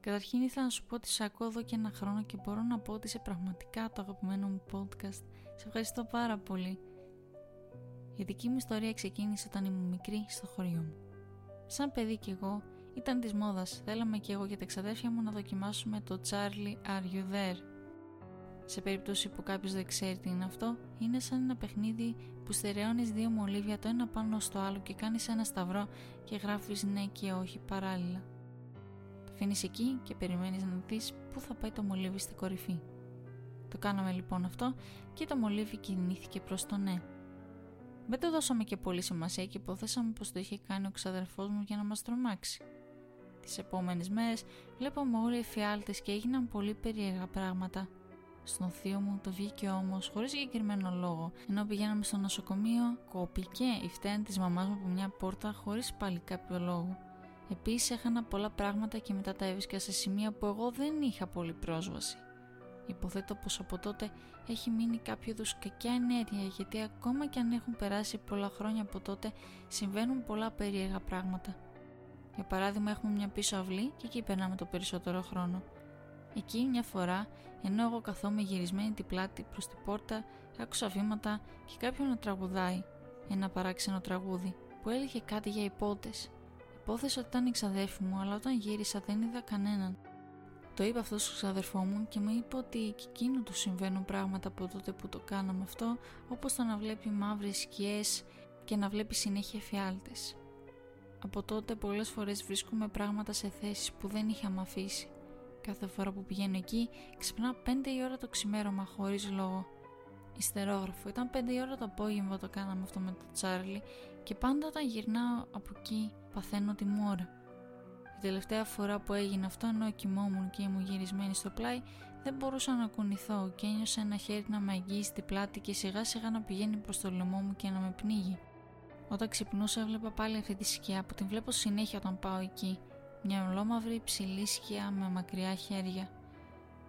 Καταρχήν ήθελα να σου πω ότι σε ακούω εδώ και ένα χρόνο και μπορώ να πω ότι είσαι πραγματικά το αγαπημένο μου podcast. Σε ευχαριστώ πάρα πολύ. Η δική μου ιστορία ξεκίνησε όταν ήμουν μικρή στο χωριό μου. Σαν παιδί κι εγώ ήταν της μόδας. Θέλαμε κι εγώ και τα εξαδέρφια μου να δοκιμάσουμε το Charlie Are You There; Σε περίπτωση που κάποιος δεν ξέρει τι είναι αυτό, είναι σαν ένα παιχνίδι που στερεώνεις δύο μολύβια το ένα πάνω στο άλλο και κάνεις ένα σταυρό και γράφεις ναι και όχι παράλληλα. Το αφήνεις εκεί και περιμένεις να δεις πού θα πάει το μολύβι στην κορυφή. Το κάναμε λοιπόν αυτό και το μολύβι κινήθηκε προς το ναι. Δεν το δώσαμε και πολύ σημασία και υποθέσαμε πως το είχε κάνει ο ξαδερφός μου για να μας τρομάξει. Τις επόμενες μέρες βλέπαμε όλοι εφιάλτες και έγιναν πολύ περίεργα πράγματα στον θείο μου το βγήκε όμως χωρίς συγκεκριμένο λόγο. Ενώ πηγαίναμε στο νοσοκομείο, κόπηκε η φταίνη της μαμάς μου από μια πόρτα χωρίς πάλι κάποιο λόγο. Επίσης έχανα πολλά πράγματα και μετά τα έβρισκα σε σημεία που εγώ δεν είχα πολύ πρόσβαση. Υποθέτω πως από τότε έχει μείνει κάποιο είδους κακιά ενέργεια γιατί ακόμα και αν έχουν περάσει πολλά χρόνια από τότε συμβαίνουν πολλά περίεργα πράγματα. Για παράδειγμα έχουμε μια πίσω αυλή και εκεί περνάμε το περισσότερο χρόνο. Εκεί μια φορά, ενώ εγώ καθόμαι γυρισμένη την πλάτη προς την πόρτα, άκουσα βήματα και κάποιον να τραγουδάει. Ένα παράξενο τραγούδι που έλεγε κάτι για υπότες. Υπόθεσα ότι ήταν η ξαδέρφη μου, αλλά όταν γύρισα δεν είδα κανέναν. Το είπα αυτός στον ξαδερφό μου και μου είπε ότι και εκείνου του συμβαίνουν πράγματα από τότε που το κάναμε αυτό, όπως το να βλέπει μαύρες σκιές και να βλέπει συνέχεια φιάλτε. Από τότε πολλές φορές βρίσκουμε πράγματα σε θέσεις που δεν είχαμε αφήσει. Κάθε φορά που πηγαίνω εκεί, ξυπνάω 5 η ώρα το ξημέρωμα χωρίς λόγο. Ιστερόγραφο. Ήταν 5 η ώρα το απόγευμα το κάναμε αυτό με τον Τσάρλι και πάντα όταν γυρνάω από εκεί παθαίνω τη μόρα. Η τελευταία φορά που έγινε αυτό ενώ κοιμόμουν και ήμουν γυρισμένη στο πλάι δεν μπορούσα να κουνηθώ και ένιωσα ένα χέρι να με αγγίζει στην πλάτη και σιγά σιγά να πηγαίνει προς το λαιμό μου και να με πνίγει. Όταν ξυπνούσα έβλεπα πάλι αυτή τη σκιά που την βλέπω συνέχεια όταν πάω εκεί μια ολόμαυρη ψηλή σκιά με μακριά χέρια.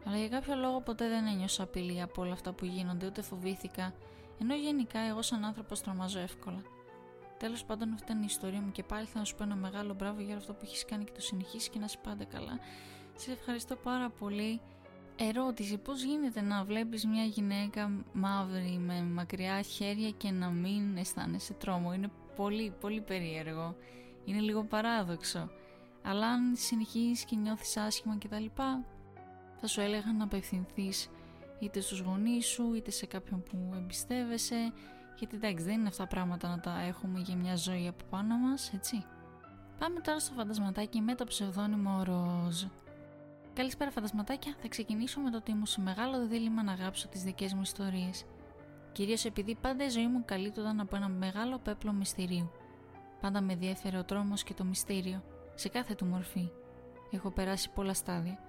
Αλλά για κάποιο λόγο ποτέ δεν ένιωσα απειλή από όλα αυτά που γίνονται, ούτε φοβήθηκα, ενώ γενικά εγώ σαν άνθρωπος τρομάζω εύκολα. Τέλος πάντων, αυτή ήταν η ιστορία μου και πάλι θα σου πω ένα μεγάλο μπράβο για αυτό που έχεις κάνει και το συνεχίσεις και να είσαι πάντα καλά. Σε ευχαριστώ πάρα πολύ Ερώτηση, πώς γίνεται να βλέπεις μια γυναίκα μαύρη με μακριά χέρια και να μην αισθάνεσαι τρόμο; Είναι πολύ, πολύ περίεργο. Είναι λίγο παράδοξο. Αλλά αν συνεχίσεις και νιώθεις άσχημα κτλ. Θα σου έλεγα να απευθυνθείς είτε στους γονείς σου είτε σε κάποιον που εμπιστεύεσαι γιατί εντάξει δεν είναι αυτά πράγματα να τα έχουμε για μια ζωή από πάνω μας, έτσι. Πάμε τώρα στο φαντασματάκι με το ψευδόνυμο Ροζ. Καλησπέρα φαντασματάκια, θα ξεκινήσω με το ότι ήμουν σε μεγάλο δίλημα να γράψω τις δικές μου ιστορίες. Κυρίως επειδή πάντα η ζωή μου καλύπτονταν από ένα μεγάλο πέπλο μυστηρίου. Πάντα με διέφερε ο τρόμος και το μυστήριο, σε κάθε του μορφή. Έχω περάσει πολλά στάδια.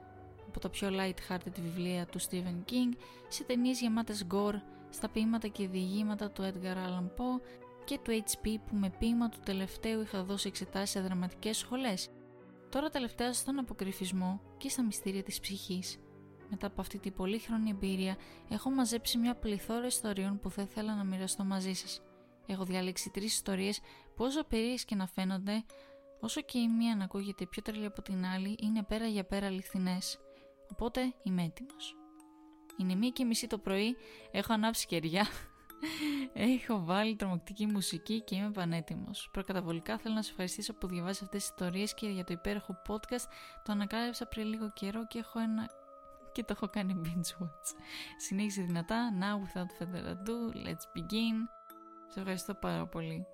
Από τα πιο light-hearted βιβλία του Stephen King, σε ταινίες γεμάτες gore, στα ποίηματα και διηγήματα του Edgar Allan Poe και του HP που με ποίημα του τελευταίου είχα δώσει εξετάσεις σε δραματικές σχολές. Τώρα τελευταία στον αποκρυφισμό και στα μυστήρια της ψυχής. Μετά από αυτή την πολύχρονη εμπειρία, έχω μαζέψει μια πληθώρα ιστοριών που θα ήθελα να μοιραστώ μαζί σας. Έχω διαλέξει τρεις ιστορίες που όσο περίεργες και να φαίνονται, όσο και η μία να ακούγεται πιο τρελή από την άλλη, είναι πέρα για πέρα αληθινές. Οπότε είμαι έτοιμος. Είναι μία και μισή το πρωί, έχω ανάψει κεριά, έχω βάλει τρομακτική μουσική και είμαι πανέτοιμος. Προκαταβολικά θέλω να σε ευχαριστήσω που διαβάζεις αυτές τις ιστορίες και για το υπέροχο podcast. Το ανακάλυψα πριν λίγο καιρό και έχω ένα... και το έχω κάνει binge watch. Συνέχισε δυνατά, now without further ado, let's begin. Σε ευχαριστώ πάρα πολύ.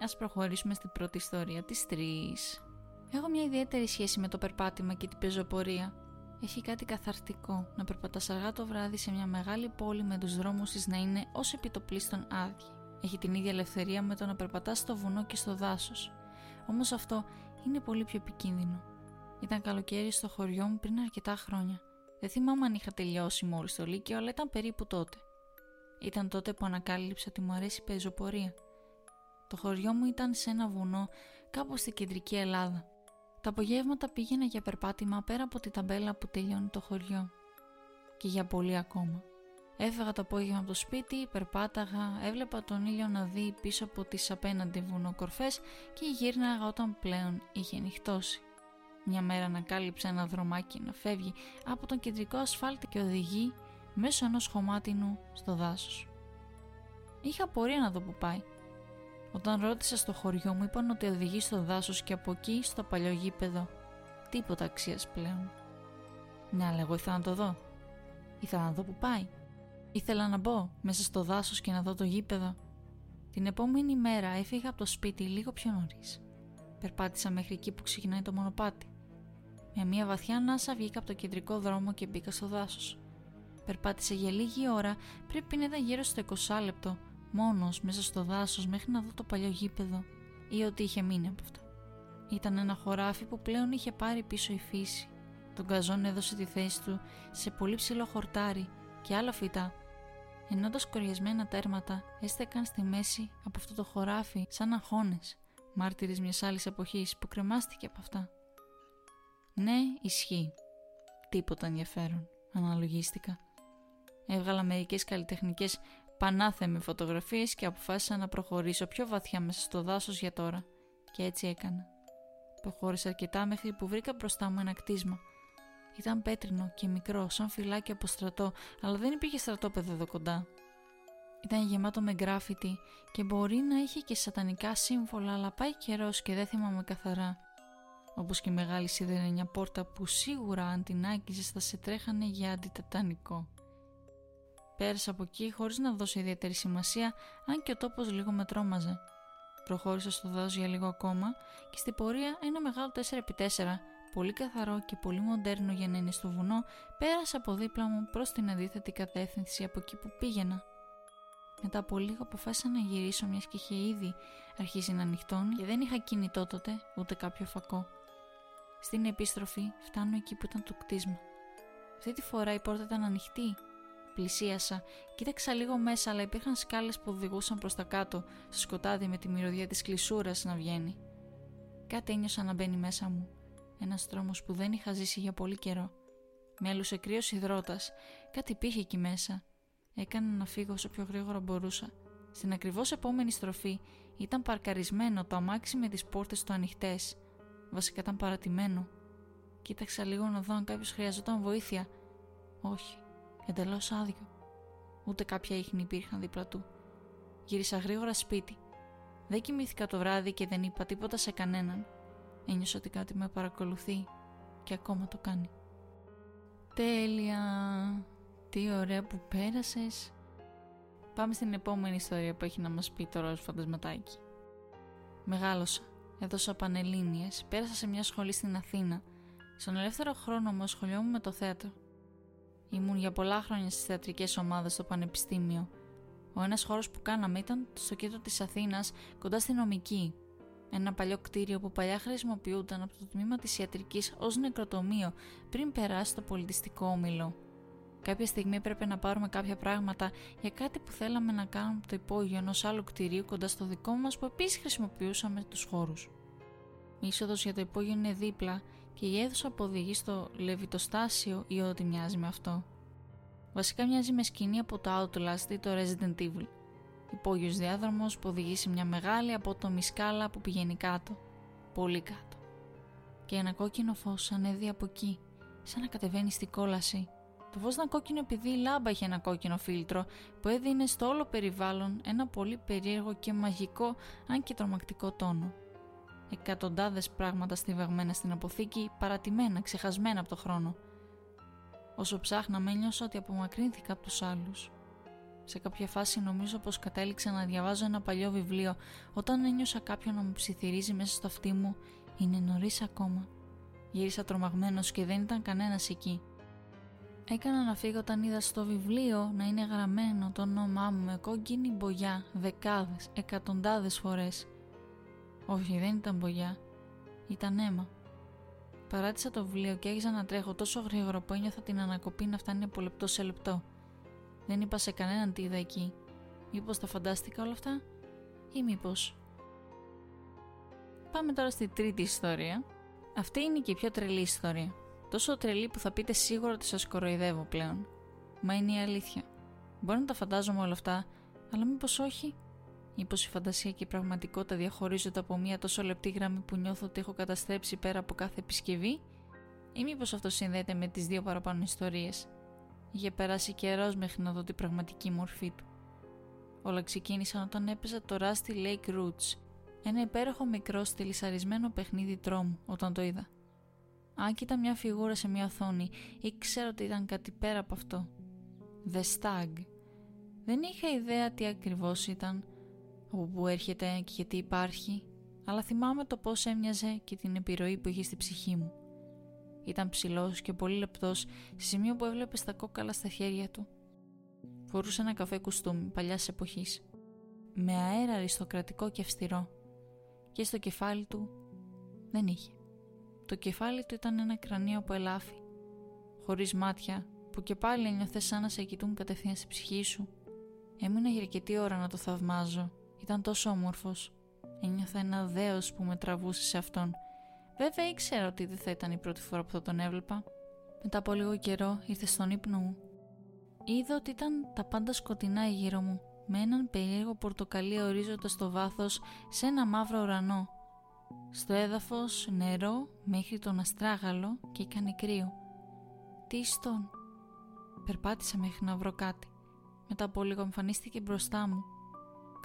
Ας προχωρήσουμε στην πρώτη ιστορία, τις τρεις. Έχω μια ιδιαίτερη σχέση με το περπάτημα και την πεζοπορία. Έχει κάτι καθαρτικό να περπατάς αργά το βράδυ σε μια μεγάλη πόλη με τους δρόμους της να είναι ως επιτοπλίστων άδειοι. Έχει την ίδια ελευθερία με το να περπατάς στο βουνό και στο δάσος. Όμως αυτό είναι πολύ πιο επικίνδυνο. Ήταν καλοκαίρι στο χωριό μου πριν αρκετά χρόνια. Δεν θυμάμαι αν είχα τελειώσει μόλις το Λύκειο, αλλά ήταν περίπου τότε. Ήταν τότε που ανακάλυψα ότι μου αρέσει η πεζοπορία. Το χωριό μου ήταν σε ένα βουνό κάπου στην κεντρική Ελλάδα. Τα απογεύματα πήγαινα για περπάτημα πέρα από τη ταμπέλα που τελειώνει το χωριό. Και για πολύ ακόμα. Έφεγα το απόγευμα από το σπίτι, περπάταγα, έβλεπα τον ήλιο να δει πίσω από τις απέναντι βουνοκορφές και γύρναγα όταν πλέον είχε νυχτώσει. Μια μέρα ανακάλυψα ένα δρομάκι να φεύγει από τον κεντρικό ασφάλτη και οδηγεί μέσω ενός χωμάτινου στο δάσος. Είχα πορεία να δω που πάει όταν ρώτησα στο χωριό μου είπαν ότι οδηγεί στο δάσος και από εκεί στο παλιό γήπεδο. Τίποτα αξίας πλέον. Ναι, αλλά εγώ ήθελα να το δω. Ήθελα να δω που πάει. Ήθελα να μπω μέσα στο δάσος και να δω το γήπεδο. Την επόμενη μέρα έφυγα από το σπίτι λίγο πιο νωρίς. Περπάτησα μέχρι εκεί που ξεκινάει το μονοπάτι. Με μια βαθιά ανάσα βγήκα από το κεντρικό δρόμο και μπήκα στο δάσος. Περπάτησα για λίγη ώρα, πρέπει να ήταν γύρω στο 20 λεπτό, μόνος μέσα στο δάσος μέχρι να δω το παλιό γήπεδο ή ό,τι είχε μείνει από αυτό. Ήταν ένα χωράφι που πλέον είχε πάρει πίσω η φύση. Τον καζόν έδωσε τη θέση του σε πολύ ψηλό χορτάρι και άλλα φυτά, ενώ τα σκοριασμένα τέρματα έστεκαν στη μέση από αυτό το χωράφι σαν αγχώνες, μάρτυρες μιας άλλης εποχής που κρεμάστηκε από αυτά. Ναι, ισχύει. Τίποτα ενδιαφέρον, αναλογίστηκα. Έβγαλα μερικές καλλιτεχνικές πανάθεμοι φωτογραφίες και αποφάσισα να προχωρήσω πιο βαθιά μέσα στο δάσος για τώρα. Και έτσι έκανα. Προχώρησα αρκετά μέχρι που βρήκα μπροστά μου ένα κτίσμα. Ήταν πέτρινο και μικρό, σαν φυλάκι από στρατό, αλλά δεν υπήρχε στρατόπεδο εδώ κοντά. Ήταν γεμάτο με γκράφιτι και μπορεί να είχε και σατανικά σύμβολα, αλλά πάει καιρός και δεν θυμάμαι καθαρά. Όπως και η μεγάλη σιδερένια πόρτα που σίγουρα αν την άγγιζε θα σε τρέχανε για αντιτατανικό. Πέρασα από εκεί χωρίς να δώσω ιδιαίτερη σημασία, αν και ο τόπος λίγο με τρόμαζε. Προχώρησα στο δάσος για λίγο ακόμα και στην πορεία ένα μεγάλο 4x4, πολύ καθαρό και πολύ μοντέρνο για να είναι στο βουνό, πέρασε από δίπλα μου προς την αντίθετη κατεύθυνση από εκεί που πήγαινα. Μετά από λίγο αποφάσισα να γυρίσω μιας και είχε ήδη αρχίσει να ανοιχτώνει και δεν είχα κινητό τότε ούτε κάποιο φακό. Στην επίστροφη φτάνω εκεί που ήταν το κτίσμα. Αυτή τη φορά η πόρτα ήταν ανοιχτή Πλησίασα, κοίταξα λίγο μέσα, αλλά υπήρχαν σκάλες που οδηγούσαν προς τα κάτω, στο σκοτάδι με τη μυρωδιά της κλεισούρας να βγαίνει. Κάτι ένιωσα να μπαίνει μέσα μου. Ένας τρόμος που δεν είχα ζήσει για πολύ καιρό. Με έλουσε κρύος υδρότας, κάτι υπήρχε εκεί μέσα. Έκανα να φύγω όσο πιο γρήγορα μπορούσα. Στην ακριβώς επόμενη στροφή ήταν παρκαρισμένο το αμάξι με τις πόρτες του ανοιχτές. Βασικά ήταν παρατημένο. Κοίταξα λίγο να δω αν κάποιος χρειαζόταν βοήθεια, Όχι, εντελώς άδειο. Ούτε κάποια ίχνη υπήρχαν δίπλα του. Γύρισα γρήγορα σπίτι. Δεν κοιμήθηκα το βράδυ και δεν είπα τίποτα σε κανέναν. Ένιωσα ότι κάτι με παρακολουθεί και ακόμα το κάνει. Τέλεια! Τι ωραία που πέρασες! Πάμε στην επόμενη ιστορία που έχει να μας πει το ροζ φαντασματάκι. Μεγάλωσα. Έδωσα πανελλήνιες. Πέρασα σε μια σχολή στην Αθήνα. Στον ελεύθερο χρόνο μου ασχολιόμουν με το θέατρο. Ήμουν για πολλά χρόνια στις θεατρικές ομάδες στο πανεπιστήμιο. Ο ένας χώρος που κάναμε ήταν στο κέντρο της Αθήνας, κοντά στη νομική. Ένα παλιό κτίριο που παλιά χρησιμοποιούταν από το τμήμα της ιατρικής ως νεκροτομείο πριν περάσει το πολιτιστικό όμιλο. Κάποια στιγμή έπρεπε να πάρουμε κάποια πράγματα για κάτι που θέλαμε να κάνουμε από το υπόγειο ενός άλλου κτηρίου κοντά στο δικό μας που επίσης χρησιμοποιούσαμε τους χώρους. Η είσοδος για το υπόγειο είναι δίπλα και η αίθουσα που οδηγεί στο λεβιτοστάσιο ή ό,τι μοιάζει με αυτό. Βασικά μοιάζει με σκηνή από το Outlast ή το Resident Evil. Υπόγειος διάδρομος που οδηγεί σε μια μεγάλη απότομη σκάλα που πηγαίνει κάτω. Πολύ κάτω. Και ένα κόκκινο φως ανέβει από εκεί, σαν να κατεβαίνει στην κόλαση το φως ήταν κόκκινο επειδή η λάμπα είχε ένα κόκκινο φίλτρο που έδινε στο όλο περιβάλλον ένα πολύ περίεργο και μαγικό αν και τρομακτικό τόνο. Εκατοντάδες πράγματα στιβαγμένα στην αποθήκη, παρατημένα, ξεχασμένα από το χρόνο. Όσο ψάχναμε ένιωσα ότι απομακρύνθηκα από τους άλλους. Σε κάποια φάση νομίζω πως κατέληξα να διαβάζω ένα παλιό βιβλίο όταν ένιωσα κάποιον να μου ψιθυρίζει μέσα στο αυτί μου «Είναι νωρίς ακόμα». Γύρισα τρομαγμένος και δεν ήταν κανένας εκεί. Έκανα να φύγω όταν είδα στο βιβλίο να είναι γραμμένο το όνομά μου με κόκκινη μπογιά δεκάδες, εκατοντάδες φορές. Όχι, δεν ήταν μπογιά. Ήταν αίμα. Παράτησα το βιβλίο και άρχισα να τρέχω τόσο γρήγορα που ένιωθα την ανακοπή να φτάνει από λεπτό σε λεπτό. Δεν είπα σε κανέναν τι είδα εκεί. Μήπως τα φαντάστηκα όλα αυτά, ή μήπως. Πάμε τώρα στη τρίτη ιστορία. Αυτή είναι και η πιο τρελή ιστορία. Τόσο τρελή που θα πείτε σίγουρα ότι σας κοροϊδεύω πλέον. Μα είναι η αλήθεια. Μπορεί να τα φαντάζομαι όλα αυτά, αλλά μήπως όχι; Μήπως η φαντασία και η πραγματικότητα διαχωρίζονται από μια τόσο λεπτή γραμμή που νιώθω ότι έχω καταστρέψει πέρα από κάθε επισκευή, ή μήπως αυτό συνδέεται με τις δύο παραπάνω ιστορίες; Είχε περάσει καιρός μέχρι να δω την πραγματική μορφή του. Όλα ξεκίνησαν όταν έπαιζα το Rusty Lake Roots, ένα υπέροχο μικρό στυλισαρισμένο παιχνίδι τρόμου όταν το είδα. Αν κοίτα μια φιγούρα σε μια οθόνη, ήξερα ότι ήταν κάτι πέρα από αυτό. The Stag. Δεν είχα ιδέα τι ακριβώς ήταν, από πού έρχεται και γιατί υπάρχει, αλλά θυμάμαι το πώς έμοιαζε και την επιρροή που είχε στη ψυχή μου. Ήταν ψηλός και πολύ λεπτός, σε σημείο που έβλεπες τα κόκαλα στα χέρια του. Φορούσε ένα καφέ κουστούμι παλιάς εποχής, με αέρα αριστοκρατικό και αυστηρό, και στο κεφάλι του δεν είχε. Το κεφάλι του ήταν ένα κρανίο από ελάφι, χωρίς μάτια, που και πάλι ένιωθες σαν να σε κοιτούν κατευθείαν στη ψυχή σου. Έμεινα για αρκετή ώρα να το θαυμάζω. Ήταν τόσο όμορφος. Ένιωθα ένα δέος που με τραβούσε σε αυτόν. Βέβαια ήξερα ότι δεν θα ήταν η πρώτη φορά που θα τον έβλεπα. Μετά από λίγο καιρό ήρθε στον ύπνο μου. Είδα ότι ήταν τα πάντα σκοτεινά γύρω μου, με έναν περίεργο πορτοκαλί ορίζοντα στο βάθος σε ένα μαύρο ουρανό στο έδαφος νερό μέχρι τον αστράγαλο και έκανε κρύο. Τι ιστόν. Περπάτησα μέχρι να βρω κάτι. Μετά από λίγο εμφανίστηκε μπροστά μου.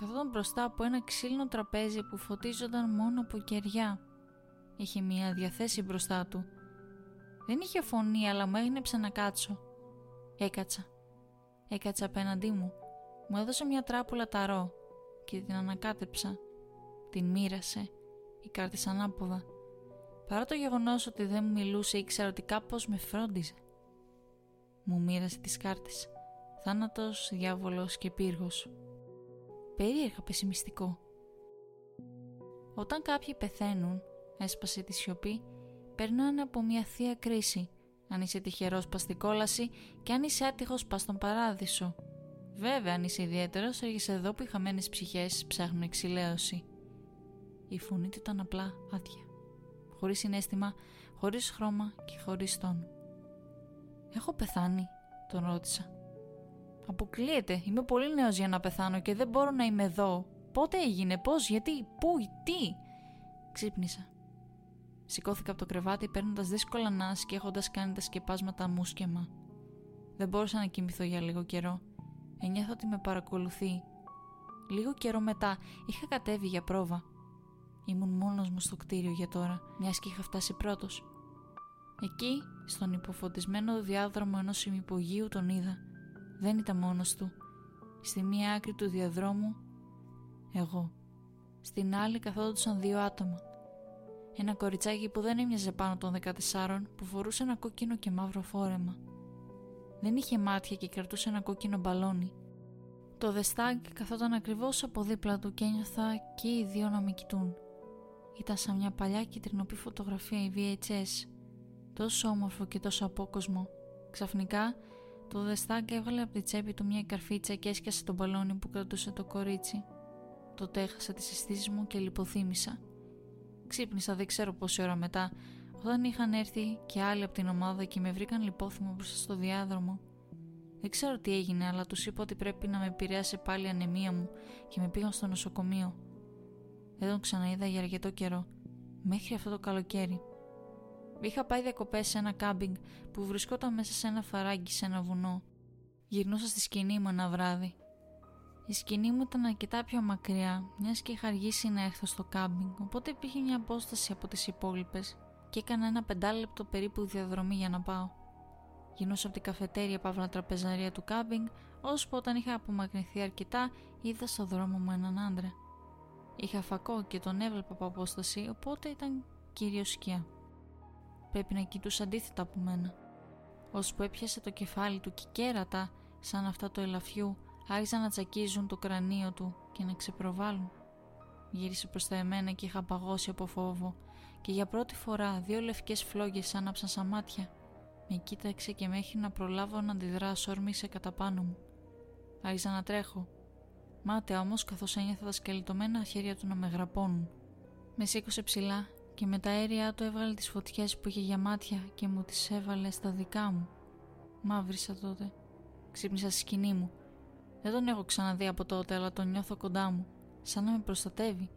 Καθόταν μπροστά από ένα ξύλινο τραπέζι που φωτίζονταν μόνο από κεριά. Είχε μια διαθέση μπροστά του. Δεν είχε φωνή αλλά μου έγνεψε να κάτσω. Έκατσα. Έκατσα απέναντί μου. Μου έδωσε μια τράπουλα ταρό και την ανακάτεψα. Την μοίρασε οι κάρτε ανάποδα. Παρά το γεγονός ότι δεν μου μιλούσε, ήξερα ότι κάπως με φρόντιζε. Μου μοίρασε τις κάρτες. Θάνατος, διάβολος και πύργος. Περίεργα πεσημιστικό. Όταν κάποιοι πεθαίνουν, έσπασε τη σιωπή, περνάνε από μια θεία κρίση. Αν είσαι τυχερός, πας στην κόλαση και αν είσαι άτυχος, πας στον παράδεισο. Βέβαια, αν είσαι ιδιαίτερος, έρχεσαι εδώ που οι χαμένες ψυχές ψάχνουν εξηλαίωση. Η φωνή του ήταν απλά άδεια. Χωρίς συνέστημα, χωρίς χρώμα και χωρίς τόνο. «Έχω πεθάνει», τον ρώτησα. «Αποκλείεται, είμαι πολύ νέος για να πεθάνω και δεν μπορώ να είμαι εδώ. Πότε έγινε, πώς, γιατί, πού, τι» Ξύπνησα. Σηκώθηκα από το κρεβάτι παίρνοντας δύσκολα νας και έχοντας κάνει τα σκεπάσματα μουσκεμα. Δεν μπορούσα να κοιμηθώ για λίγο καιρό. Ενιώθω ότι με παρακολουθεί. Λίγο καιρό μετά είχα κατέβει για πρόβα. Ήμουν μόνος μου στο κτίριο για τώρα, μιας και είχα φτάσει πρώτος. Εκεί, στον υποφωτισμένο διάδρομο ενός ημυπογείου τον είδα. Δεν ήταν μόνος του. Στη μία άκρη του διαδρόμου, εγώ. Στην άλλη καθόντουσαν δύο άτομα. Ένα κοριτσάκι που δεν έμοιαζε πάνω των 14 που φορούσε ένα κόκκινο και μαύρο φόρεμα. Δεν είχε μάτια και κρατούσε ένα κόκκινο μπαλόνι. Το δεστάγκ καθόταν ακριβώς από δίπλα του και ένιωθα και οι δύο να με κοιτούν. Ήταν σαν μια παλιά κυτρινοπή φωτογραφία η VHS. Τόσο όμορφο και τόσο απόκοσμο. Ξαφνικά το δεστάγκ έβγαλε από τη τσέπη του μια καρφίτσα και έσκασε τον μπαλόνι που κρατούσε το κορίτσι. Τότε έχασα τις αισθήσεις μου και λιποθύμησα. Ξύπνησα δεν ξέρω πόση ώρα μετά, όταν είχαν έρθει και άλλοι από την ομάδα και με βρήκαν λιπόθυμο μπροστά στο διάδρομο. Δεν ξέρω τι έγινε, αλλά τους είπα ότι πρέπει να με επηρέασε πάλι η ανεμία μου και με πήγαν στο νοσοκομείο. Δεν τον ξαναείδα για αρκετό καιρό, μέχρι αυτό το καλοκαίρι. Είχα πάει διακοπές σε ένα κάμπινγκ που βρισκόταν μέσα σε ένα φαράγγι σε ένα βουνό. Γυρνούσα στη σκηνή μου ένα βράδυ η σκηνή μου ήταν αρκετά πιο μακριά, μιας και είχα αργήσει να έρθω στο κάμπινγκ, οπότε υπήρχε μια απόσταση από τις υπόλοιπες και έκανα ένα πεντάλεπτο περίπου διαδρομή για να πάω. Γινούσα από την καφετέρια παύλα τραπεζαρία του κάμπινγκ, ώσπου όταν είχα απομακρυνθεί αρκετά, είδα στο δρόμο μου έναν άντρα. Είχα φακό και τον έβλεπα από απόσταση, οπότε ήταν κύριο σκιά. Πρέπει να κοιτούσε αντίθετα από μένα. Ώσπου έπιασε το κεφάλι του και κέρατα, σαν αυτά του ελαφιού, άρχισαν να τσακίζουν το κρανίο του και να ξεπροβάλλουν. Γύρισε προς τα εμένα και είχα παγώσει από φόβο και για πρώτη φορά δύο λευκές φλόγες άναψαν σαν μάτια. Με κοίταξε και μέχρι να προλάβω να αντιδράσω όρμησε κατά πάνω μου. Άρχισα να τρέχω. Μάταια όμως καθώς ένιωθα τα σκελετωμένα χέρια του να με γραπώνουν. Με σήκωσε ψηλά και με τα αέρια του έβγαλε τις φωτιές που είχε για μάτια και μου τις έβαλε στα δικά μου. Μαύρισα τότε. Ξύπνησα στη σκηνή μου δεν τον έχω ξαναδεί από τότε, αλλά τον νιώθω κοντά μου, σαν να με προστατεύει.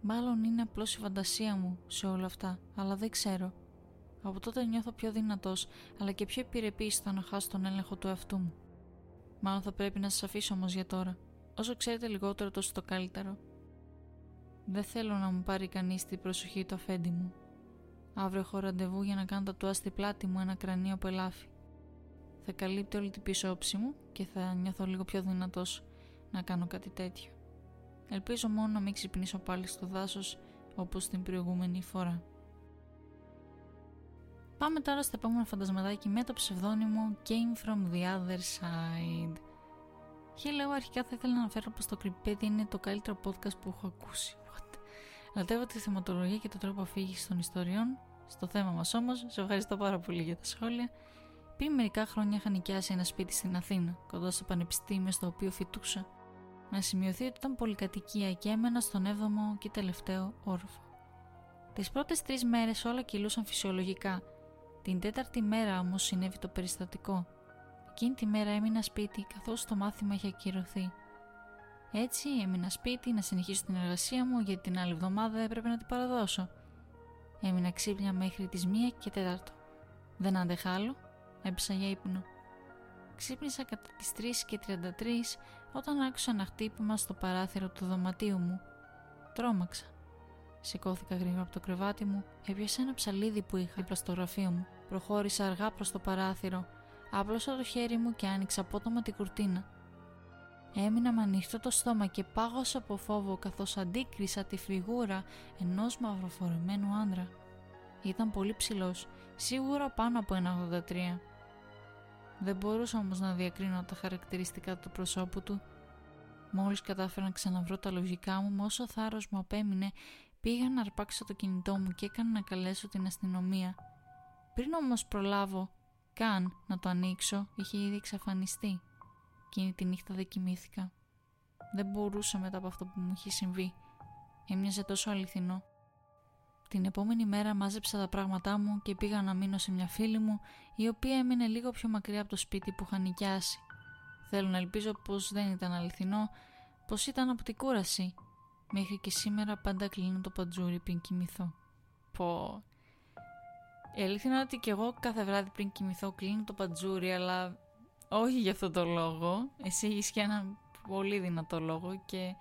Μάλλον είναι απλώς η φαντασία μου σε όλα αυτά, αλλά δεν ξέρω. Από τότε νιώθω πιο δυνατός, αλλά και πιο επιρρεπής στο να χάσω τον έλεγχο του εαυτού μου. Μάλλον θα πρέπει να σας αφήσω όμως για τώρα. Όσο ξέρετε λιγότερο, τόσο το καλύτερο. Δεν θέλω να μου πάρει κανείς την προσοχή του αφέντη μου. Αύριο έχω ραντεβού για να κάνω τα τουά στη πλάτη μου ένα κρανίο από ελάφι θα καλύπτει όλη την πίσω όψη μου και θα νιώθω λίγο πιο δυνατός να κάνω κάτι τέτοιο. Ελπίζω μόνο να μην ξυπνήσω πάλι στο δάσος όπως την προηγούμενη φορά. Πάμε τώρα στο επόμενο φαντασματάκι με το ψευδόνυμο Came From The Other Side. Και λέω αρχικά θα ήθελα να αναφέρω πως το Creepypedia είναι το καλύτερο podcast που έχω ακούσει. Λατεύω τη θεματολογία και το τρόπο αφήγησης των ιστοριών. Στο θέμα μας όμως, σε ευχαριστώ πάρα πολύ για τα σχόλια πριν μερικά χρόνια είχα νοικιάσει ένα σπίτι στην Αθήνα, κοντά στο πανεπιστήμιο στο οποίο φοιτούσα. Να σημειωθεί ότι ήταν πολυκατοικία και έμενα στον 7ο και τελευταίο όροφο. Τις πρώτες τρεις μέρες όλα κυλούσαν φυσιολογικά. Την τέταρτη μέρα όμως συνέβη το περιστατικό. Εκείνη τη μέρα έμεινα σπίτι καθώς το μάθημα είχε ακυρωθεί. Έτσι έμεινα σπίτι να συνεχίσω την εργασία μου γιατί την άλλη εβδομάδα έπρεπε να την παραδώσω. Έμεινα ξύπνια μέχρι τις 1 και 4. Δεν άντεχα άλλο Έπεσα για ύπνο. Ξύπνησα κατά τις 3 και 33 όταν άκουσα ένα χτύπημα στο παράθυρο του δωματίου μου. Τρώμαξα. Σηκώθηκα γρήγορα από το κρεβάτι μου, έπιασα ένα ψαλίδι που είχα δίπλα στο γραφείο μου. Προχώρησα αργά προς το παράθυρο, άπλωσα το χέρι μου και άνοιξα απότομα την κουρτίνα. Έμεινα με ανοιχτό το στόμα και πάγωσα από φόβο καθώς αντίκρισα τη φιγούρα ενός μαυροφορεμένου άντρα. Ήταν πολύ ψηλός, σίγουρα πάνω από ένα 83. Δεν μπορούσα όμως να διακρίνω τα χαρακτηριστικά του προσώπου του. Μόλις κατάφερα να ξαναβρω τα λογικά μου, με όσο θάρρος μου απέμεινε, πήγα να αρπάξω το κινητό μου και έκανα να καλέσω την αστυνομία. Πριν όμως προλάβω καν να το ανοίξω, είχε ήδη εξαφανιστεί. Εκείνη τη νύχτα δεν κοιμήθηκα. Δεν μπορούσα μετά από αυτό που μου είχε συμβεί. Έμοιαζε τόσο αληθινό. Την επόμενη μέρα μάζεψα τα πράγματά μου και πήγα να μείνω σε μια φίλη μου η οποία έμεινε λίγο πιο μακριά από το σπίτι που είχα νοικιάσει. Θέλω να ελπίζω πως δεν ήταν αληθινό, πως ήταν από την κούραση. Μέχρι και σήμερα πάντα κλείνω το παντζούρι πριν κοιμηθώ. Πω... Η αλήθεια είναι ότι και εγώ κάθε βράδυ πριν κοιμηθώ κλείνω το παντζούρι, αλλά όχι για αυτό το λόγο. Εσύ έχει και ένα πολύ δυνατό λόγο και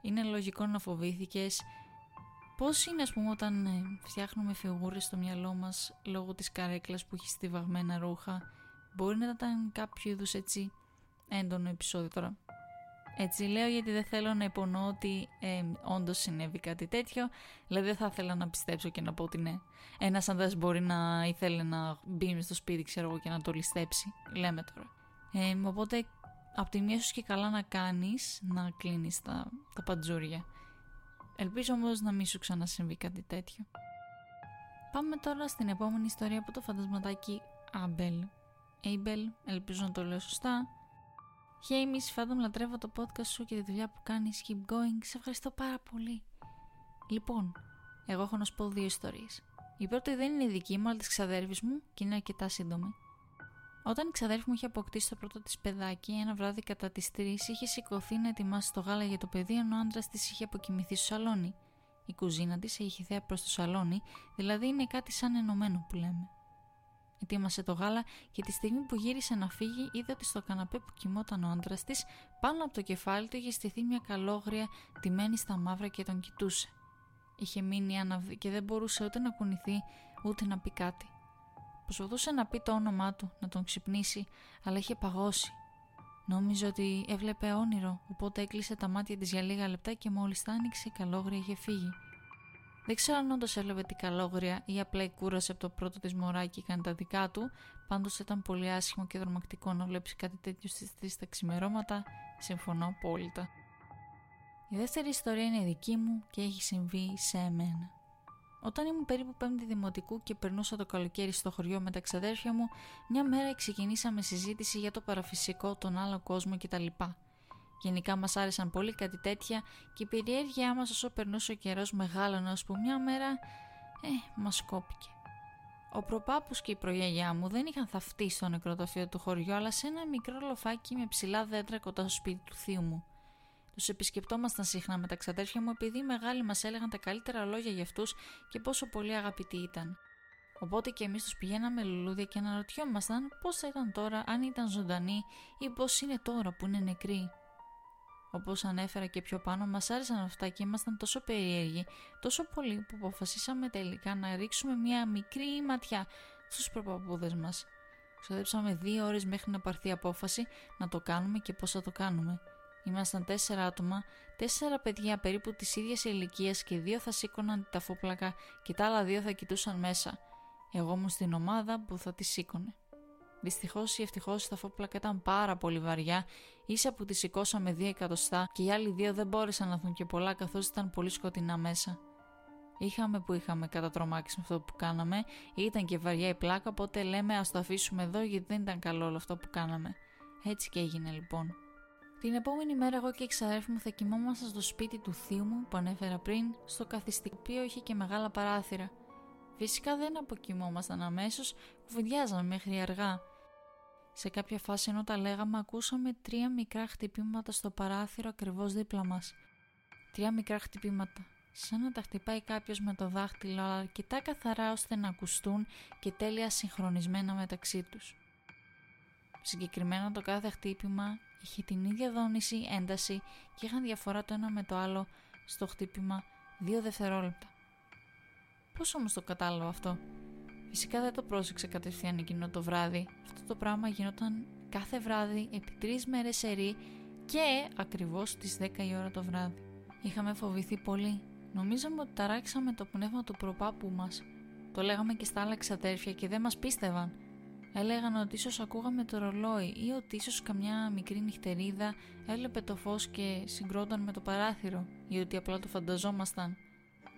είναι λογικό να φοβήθηκες. Πώς είναι ας πούμε όταν ε, φτιάχνουμε φιγούρες στο μυαλό μας λόγω της καρέκλας που έχει στιβαγμένα ρούχα. Μπορεί να ήταν κάποιο είδους έτσι έντονο επεισόδιο τώρα; Έτσι λέω γιατί δεν θέλω να υπονοώ ότι ε, όντως συνέβη κάτι τέτοιο. Δηλαδή δεν θα ήθελα να πιστέψω και να πω ότι ναι. Ένας άντρα μπορεί να ήθελε να μπει στο σπίτι, ξέρω εγώ, και να το ληστέψει. Λέμε τώρα. Ε, οπότε από τη μία σου και καλά να κάνεις να κλείνεις τα, τα παντζούρια. Ελπίζω όμως να μην σου ξανασυμβεί κάτι τέτοιο. Πάμε τώρα στην επόμενη ιστορία από το φαντασματάκι Άμπελ. Έιμπελ, ελπίζω να το λέω σωστά. Hey Miss Phantom, λατρεύω το podcast σου και τη δουλειά που κάνεις. Keep going. Σε ευχαριστώ πάρα πολύ. Λοιπόν, εγώ έχω να σου πω δύο ιστορίες. Η πρώτη δεν είναι δική μου, αλλά της ξαδέρφης μου και είναι αρκετά σύντομη. Όταν η ξαδέρφη μου είχε αποκτήσει το πρώτο της παιδάκι, ένα βράδυ κατά τις 3 είχε σηκωθεί να ετοιμάσει το γάλα για το παιδί, ενώ ο άντρας της είχε αποκοιμηθεί στο σαλόνι. Η κουζίνα της είχε θέα προς το σαλόνι, δηλαδή είναι κάτι σαν ενωμένο που λέμε. Ετοίμασε το γάλα και τη στιγμή που γύρισε να φύγει, είδε ότι στο καναπέ που κοιμόταν ο άντρας της, πάνω από το κεφάλι του είχε στηθεί μια καλόγρια τιμένη στα μαύρα και τον κοιτούσε. Είχε μείνει άναυδη και δεν μπορούσε ούτε να κουνηθεί ούτε να πει κάτι. Προσπαθούσε να πει το όνομά του, να τον ξυπνήσει, αλλά είχε παγώσει. Νόμιζε ότι έβλεπε όνειρο, οπότε έκλεισε τα μάτια της για λίγα λεπτά και μόλις τα άνοιξε η καλόγρια είχε φύγει. Δεν ξέρω αν όντως έβλεπε την καλόγρια ή απλά η κούρασε από το πρώτο της μωράκι και έκανε τα δικά του, πάντως ήταν πολύ άσχημο και δρομακτικό να βλέπεις κάτι τέτοιο στις 3 τα ξημερώματα. Συμφωνώ απόλυτα. Η δεύτερη ιστορία είναι δική μου και έχει συμβεί σε εμένα. Όταν ήμουν περίπου πέμπτη δημοτικού και περνούσα το καλοκαίρι στο χωριό με τα ξαδέρφια μου, μια μέρα ξεκινήσαμε συζήτηση για το παραφυσικό, τον άλλο κόσμο κτλ. Γενικά μας άρεσαν πολύ κάτι τέτοια και η περιέργειά μας όσο περνούσε ο καιρός μεγάλωνε που μια μέρα, ε, μας κόπηκε. Ο προπάπους και η προγιαγιά μου δεν είχαν θαυτεί στο νεκροταφείο του χωριού αλλά σε ένα μικρό λοφάκι με ψηλά δέντρα κοντά στο σπίτι του θείου μου. Τους επισκεπτόμασταν συχνά με τα ξαδέρφια μου επειδή οι μεγάλοι μας έλεγαν τα καλύτερα λόγια για αυτούς και πόσο πολύ αγαπητοί ήταν. Οπότε και εμείς τους πηγαίναμε λουλούδια και αναρωτιόμασταν πώς θα ήταν τώρα αν ήταν ζωντανοί ή πώς είναι τώρα που είναι νεκροί. Όπως ανέφερα και πιο πάνω, μας άρεσαν αυτά και ήμασταν τόσο περίεργοι, τόσο πολύ που αποφασίσαμε τελικά να ρίξουμε μια μικρή ματιά στους προπαπούδες μας. Ξοδέψαμε δύο ώρες μέχρι να πάρθει η απόφαση να το κάνουμε και πώς θα το κάνουμε. Ήμασταν τέσσερα άτομα, τέσσερα παιδιά περίπου της ίδιας ηλικίας και δύο θα σήκωναν τα φόπλακα και τα άλλα δύο θα κοιτούσαν μέσα. Εγώ ήμουν στην ομάδα που θα τη σήκωνε. Δυστυχώς ή ευτυχώς τα φόπλακα ήταν πάρα πολύ βαριά, ίσα που τη σηκώσαμε δύο εκατοστά και οι άλλοι δύο δεν μπόρεσαν να δουν και πολλά καθώς ήταν πολύ σκοτεινά μέσα. Είχαμε που είχαμε κατατρομάξει με αυτό που κάναμε, ήταν και βαριά η πλάκα, οπότε λέμε ας το αφήσουμε εδώ γιατί δεν ήταν καλό όλο αυτό που κάναμε. Έτσι και έγινε λοιπόν. Την επόμενη μέρα εγώ και η ξαδέρφη μου θα κοιμόμασταν στο σπίτι του θείου μου που ανέφερα πριν, στο καθιστικό οποίο είχε και μεγάλα παράθυρα. Φυσικά δεν αποκοιμόμασταν αμέσως, κουβεντιάζαμε μέχρι αργά. Σε κάποια φάση ενώ τα λέγαμε ακούσαμε τρία μικρά χτυπήματα στο παράθυρο ακριβώς δίπλα μας. Τρία μικρά χτυπήματα, σαν να τα χτυπάει κάποιος με το δάχτυλο αλλά αρκετά καθαρά ώστε να ακουστούν και τέλεια συγχρονισμένα μεταξύ τους. Συγκεκριμένα το κάθε χτύπημα είχε την ίδια δόνηση, ένταση και είχαν διαφορά το ένα με το άλλο στο χτύπημα δύο δευτερόλεπτα. Πώς όμως το κατάλαβα αυτό; Φυσικά δεν το πρόσεξε κατευθείαν εκείνο το βράδυ. Αυτό το πράγμα γινόταν κάθε βράδυ επί τρεις μέρες σερή και ακριβώς στις 10 η ώρα το βράδυ. Είχαμε φοβηθεί πολύ. Νομίζαμε ότι ταράξαμε το πνεύμα του προπάπου μας. Το λέγαμε και στα άλλα ξαδέρφια και δεν μας πίστευαν. Έλεγαν ότι ίσως ακούγαμε το ρολόι ή ότι ίσως καμιά μικρή νυχτερίδα έλεπε το φως και συγκρόταν με το παράθυρο ή ότι απλά το φανταζόμασταν.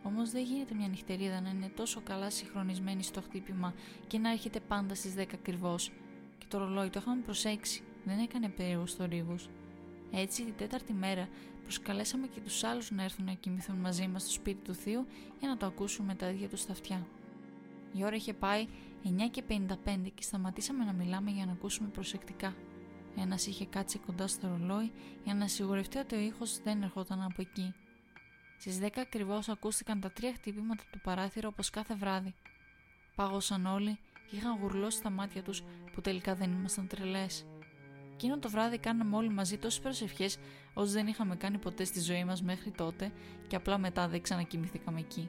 Όμως δεν γίνεται μια νυχτερίδα να είναι τόσο καλά συγχρονισμένη στο χτύπημα και να έρχεται πάντα στις 10 ακριβώς. Και το ρολόι το είχαμε προσέξει, δεν έκανε περίεργους θορύβους. Έτσι, την τέταρτη μέρα προσκαλέσαμε και τους άλλους να έρθουν να κοιμηθούν μαζί μας στο σπίτι του θείου για να το ακούσουν με τα ίδια τους στα αυτιά. Η ώρα είχε πάει 9 και 55 και σταματήσαμε να μιλάμε για να ακούσουμε προσεκτικά. Ένας είχε κάτσει κοντά στο ρολόι για να σιγουρευτεί ότι ο ήχος δεν ερχόταν από εκεί. Στις 10 ακριβώς ακούστηκαν τα τρία χτυπήματα του παράθυρα όπως κάθε βράδυ. Πάγωσαν όλοι και είχαν γουρλώσει τα μάτια τους που τελικά δεν ήμασταν τρελές. Εκείνο το βράδυ κάναμε όλοι μαζί τόσες προσευχές όσε δεν είχαμε κάνει ποτέ στη ζωή μας μέχρι τότε και απλά μετά δεν ξανακοιμηθήκαμε εκεί.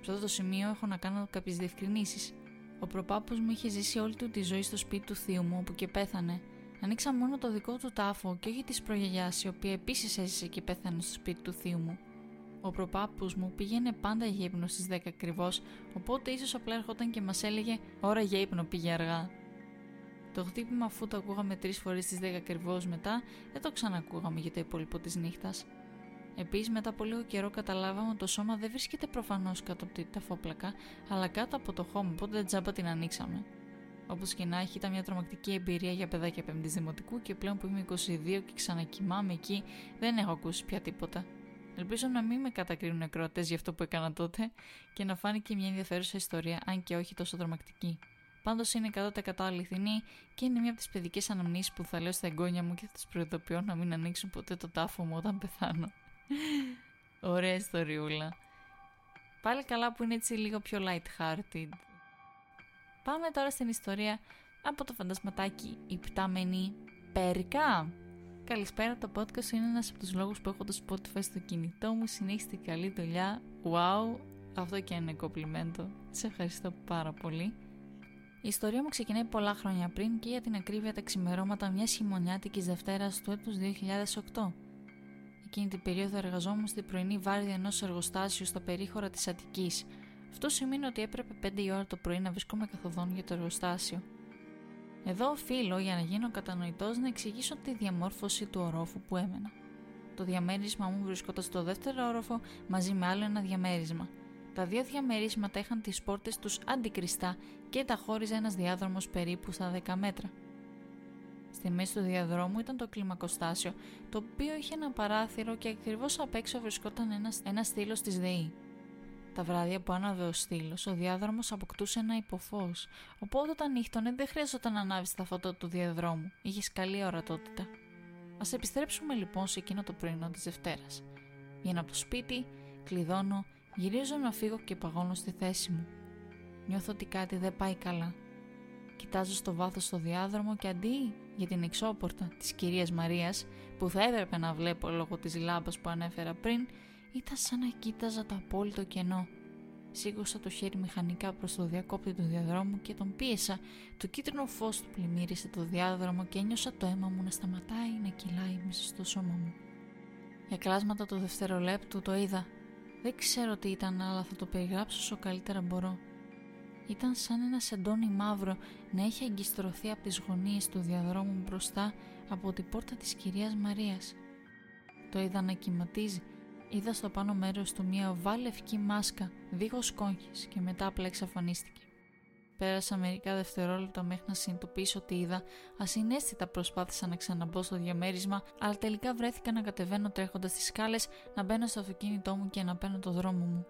Σε αυτό το σημείο έχω να κάνω κάποιες διευκρινήσεις. Ο προπάπους μου είχε ζήσει όλη του τη ζωή στο σπίτι του θείου μου, όπου και πέθανε. Ανοίξα μόνο το δικό του τάφο και όχι της προγιαγιάς, η οποία επίσης έζησε και πέθανε στο σπίτι του θείου μου. Ο προπάπου μου πήγαινε πάντα για ύπνο στις 10 ακριβώς, οπότε ίσως απλά έρχονταν και μας έλεγε: Ώρα για ύπνο, πήγε αργά. Το χτύπημα, αφού το ακούγαμε τρεις φορές στις 10 ακριβώς μετά, δεν το ξανακούγαμε για το υπόλοιπο της νύχτας. Επίσης, μετά από λίγο καιρό καταλάβαμε ότι το σώμα δεν βρίσκεται προφανώς κάτω από τα φόπλακα, αλλά κάτω από το χώμα, οπότε τζάμπα την ανοίξαμε. Όπως και να έχει, ήταν μια τρομακτική εμπειρία για παιδάκια πέμπτης δημοτικού και πλέον που είμαι 22 και ξανακοιμάμαι εκεί, δεν έχω ακούσει πια τίποτα. Ελπίζω να μην με κατακρίνουν ακροατές για αυτό που έκανα τότε και να φάνηκε μια ενδιαφέρουσα ιστορία, αν και όχι τόσο τρομακτική. Πάντως είναι 100% αληθινή και είναι μια από τις παιδικές αναμνήσεις που θα λέω στα εγγόνια μου και θα του προειδοποιώ να μην ανοίξουν ποτέ το τάφο μου όταν πεθάνω. Ωραία ιστοριούλα. Πάλι καλά που είναι έτσι λίγο πιο light-hearted. Πάμε τώρα στην ιστορία από το φαντασματάκι «Η πτάμενη Πέρικα». Καλησπέρα, το podcast είναι ένας από τους λόγους που έχω το Spotify στο κινητό μου. Συνέχιστε καλή δουλειά. Wow, αυτό και είναι κομπλιμέντο. Σε ευχαριστώ πάρα πολύ. Η ιστορία μου ξεκινάει πολλά χρόνια πριν και για την ακρίβεια τα ξημερώματα μιας χειμωνιάτικης Δευτέρας του έτους 2008. Εκείνη την περίοδο εργαζόμουν στην πρωινή βάρδια ενός εργοστάσιου στα περίχωρα της Αττικής. Αυτό σημαίνει ότι έπρεπε 5 η ώρα το πρωί να βρισκόμαι καθοδόν για το εργοστάσιο. Εδώ οφείλω για να γίνω κατανοητός να εξηγήσω τη διαμόρφωση του ορόφου που έμενα. Το διαμέρισμα μου βρισκόταν στο δεύτερο όροφο μαζί με άλλο ένα διαμέρισμα. Τα δύο διαμερίσματα είχαν τις πόρτες τους αντικριστά και τα χώριζε ένας διάδρομος περίπου στα 10 μέτρα. Στη μέση του διαδρόμου ήταν το κλιμακοστάσιο, το οποίο είχε ένα παράθυρο και ακριβώς απ' έξω βρισκόταν ένας, ένας στήλος της ΔΕΗ. Τα βράδια που άναβε ο στήλος, ο διάδρομος αποκτούσε ένα υποφό, οπότε όταν νύχτωνε δεν χρειαζόταν να ανάβεις τα φώτα του διαδρόμου, είχες καλή ορατότητα. Α επιστρέψουμε λοιπόν σε εκείνο το πρωινό της Δευτέρας. Βγαίνω από το σπίτι, κλειδώνω, γυρίζω να φύγω και παγώνω στη θέση μου. Νιώθω ότι κάτι δεν πάει καλά. Κοιτάζω στο βάθος το διάδρομο και αντί για την εξώπορτα της κυρίας Μαρίας, που θα έπρεπε να βλέπω λόγω της λάμπας που ανέφερα πριν, ήταν σαν να κοίταζα το απόλυτο κενό. Σήκωσα το χέρι μηχανικά προς το διακόπτη του διαδρόμου και τον πίεσα. Το κίτρινο φως του πλημμύρισε το διάδρομο και ένιωσα το αίμα μου να σταματάει να κυλάει μέσα στο σώμα μου. Για κλάσματα του δευτερολέπτου το είδα. Δεν ξέρω τι ήταν, αλλά θα το περιγράψω όσο καλύτερα μπορώ. Ήταν σαν ένας σεντόνι μαύρο να έχει εγκιστρωθεί από τις γωνίες του διαδρόμου μπροστά από την πόρτα της κυρίας Μαρίας. Το είδα να κυματίζει είδα στο πάνω μέρος του μια οβά λευκή μάσκα, δίχως κόγχες και μετά απλά εξαφανίστηκε. Πέρασα μερικά δευτερόλεπτα μέχρι να συνειδητοποιήσω ότι είδα, ασυναίσθητα προσπάθησα να ξαναμπω στο διαμέρισμα, αλλά τελικά βρέθηκα να κατεβαίνω τρέχοντας τις σκάλες, να μπαίνω στο αυτοκίνητό μου και να παίρνω το δρόμο μου.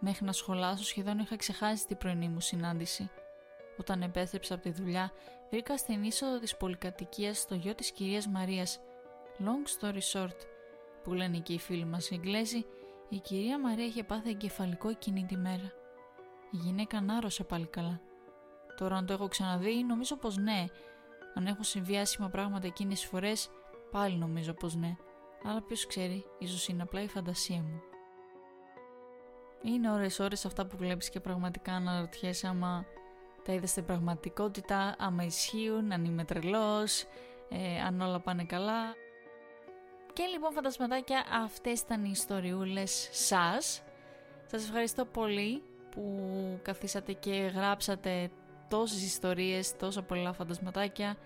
Μέχρι να σχολάσω, σχεδόν είχα ξεχάσει την πρωινή μου συνάντηση. Όταν επέστρεψα από τη δουλειά, βρήκα στην είσοδο της πολυκατοικίας το γιο της κυρίας Μαρίας. Long story short, που λένε και οι φίλοι μας οι Εγγλέζοι, η κυρία Μαρία είχε πάθει εγκεφαλικό εκείνη τη μέρα. Η γυναίκα νάρωσε πάλι καλά. Τώρα αν το έχω ξαναδεί νομίζω πως ναι. Αν έχω συμβεί άσχημα πράγματα εκείνες τις φορές πάλι νομίζω πως ναι. Αλλά ποιος ξέρει, ίσως είναι απλά η φαντασία μου. Είναι ώρες ώρες αυτά που βλέπεις και πραγματικά αναρωτιέσαι άμα τα είδες στην πραγματικότητα, άμα ισχύουν, αν είμαι τρελός, ε, αν όλα πάνε καλά. Και λοιπόν φαντασματάκια αυτές ήταν οι ιστοριούλες σας. Σας ευχαριστώ πολύ που καθίσατε και γράψατε τόσες ιστορίες, τόσα πολλά φαντασματάκια.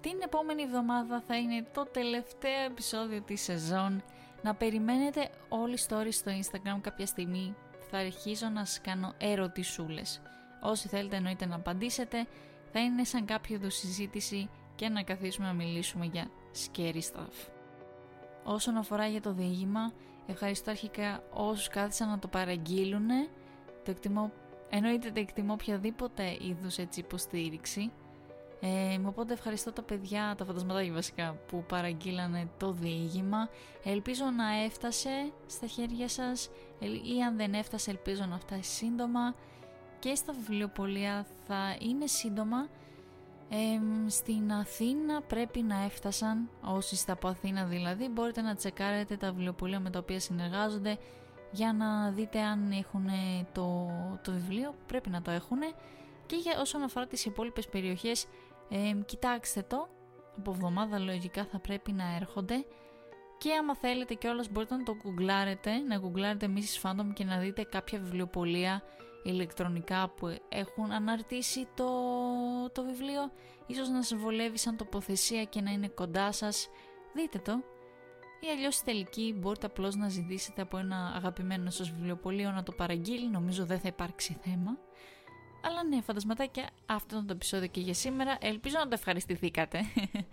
Την επόμενη εβδομάδα θα είναι το τελευταίο επεισόδιο της σεζόν. Να περιμένετε όλοι οι stories στο Instagram κάποια στιγμή. Θα αρχίζω να σας κάνω ερωτησούλες. Όσοι θέλετε εννοείται να απαντήσετε, θα είναι σαν κάποιο είδους συζήτηση και να καθίσουμε να μιλήσουμε για scary stuff. Όσον αφορά για το διήγημα, ευχαριστώ αρχικά όσους κάθισαν να το παραγγείλουν. Το εκτιμώ, εννοείται το εκτιμώ οποιαδήποτε είδους έτσι υποστήριξη. Ε, οπότε ευχαριστώ τα παιδιά, τα φαντασματάκια βασικά που παραγγείλανε το διήγημα. Ελπίζω να έφτασε στα χέρια σας ή αν δεν έφτασε ελπίζω να φτάσει σύντομα και στα βιβλιοπολία θα είναι σύντομα στην Αθήνα πρέπει να έφτασαν, όσοι είστε από Αθήνα δηλαδή, μπορείτε να τσεκάρετε τα βιβλιοπολία με τα οποία συνεργάζονται για να δείτε αν έχουν το, το βιβλίο, πρέπει να το έχουν και για όσον αφορά τις υπόλοιπες περιοχές κοιτάξτε το, από εβδομάδα λογικά θα πρέπει να έρχονται και άμα θέλετε κιόλας μπορείτε να το γκουγκλάρετε, να γκουγκλάρετε Mrs. Phantom και να δείτε κάποια βιβλιοπολία ηλεκτρονικά που έχουν αναρτήσει το, το βιβλίο. Ίσως να σας βολεύει σαν τοποθεσία και να είναι κοντά σας. Δείτε το. Ή αλλιώς στη τελική μπορείτε απλώς να ζητήσετε από ένα αγαπημένο σας βιβλιοπωλείο να το παραγγείλει. Νομίζω δεν θα υπάρξει θέμα. Αλλά ναι, φαντασματάκια, αυτό ήταν το επεισόδιο και για σήμερα. Ελπίζω να το ευχαριστηθήκατε,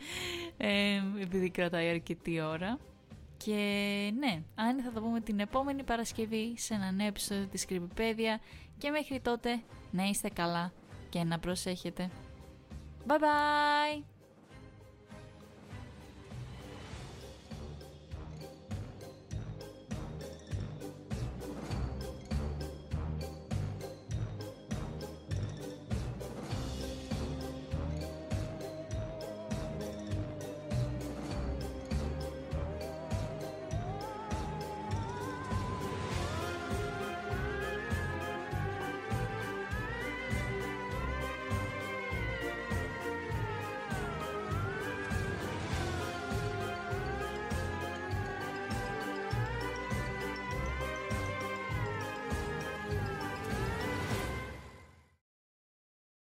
ε, επειδή κρατάει αρκετή ώρα. Και ναι, αν θα το πούμε την επόμενη Παρασκευή σε ένα νέο επεισόδιο της Creepypedia. Και μέχρι τότε να είστε καλά και να προσέχετε. Bye bye.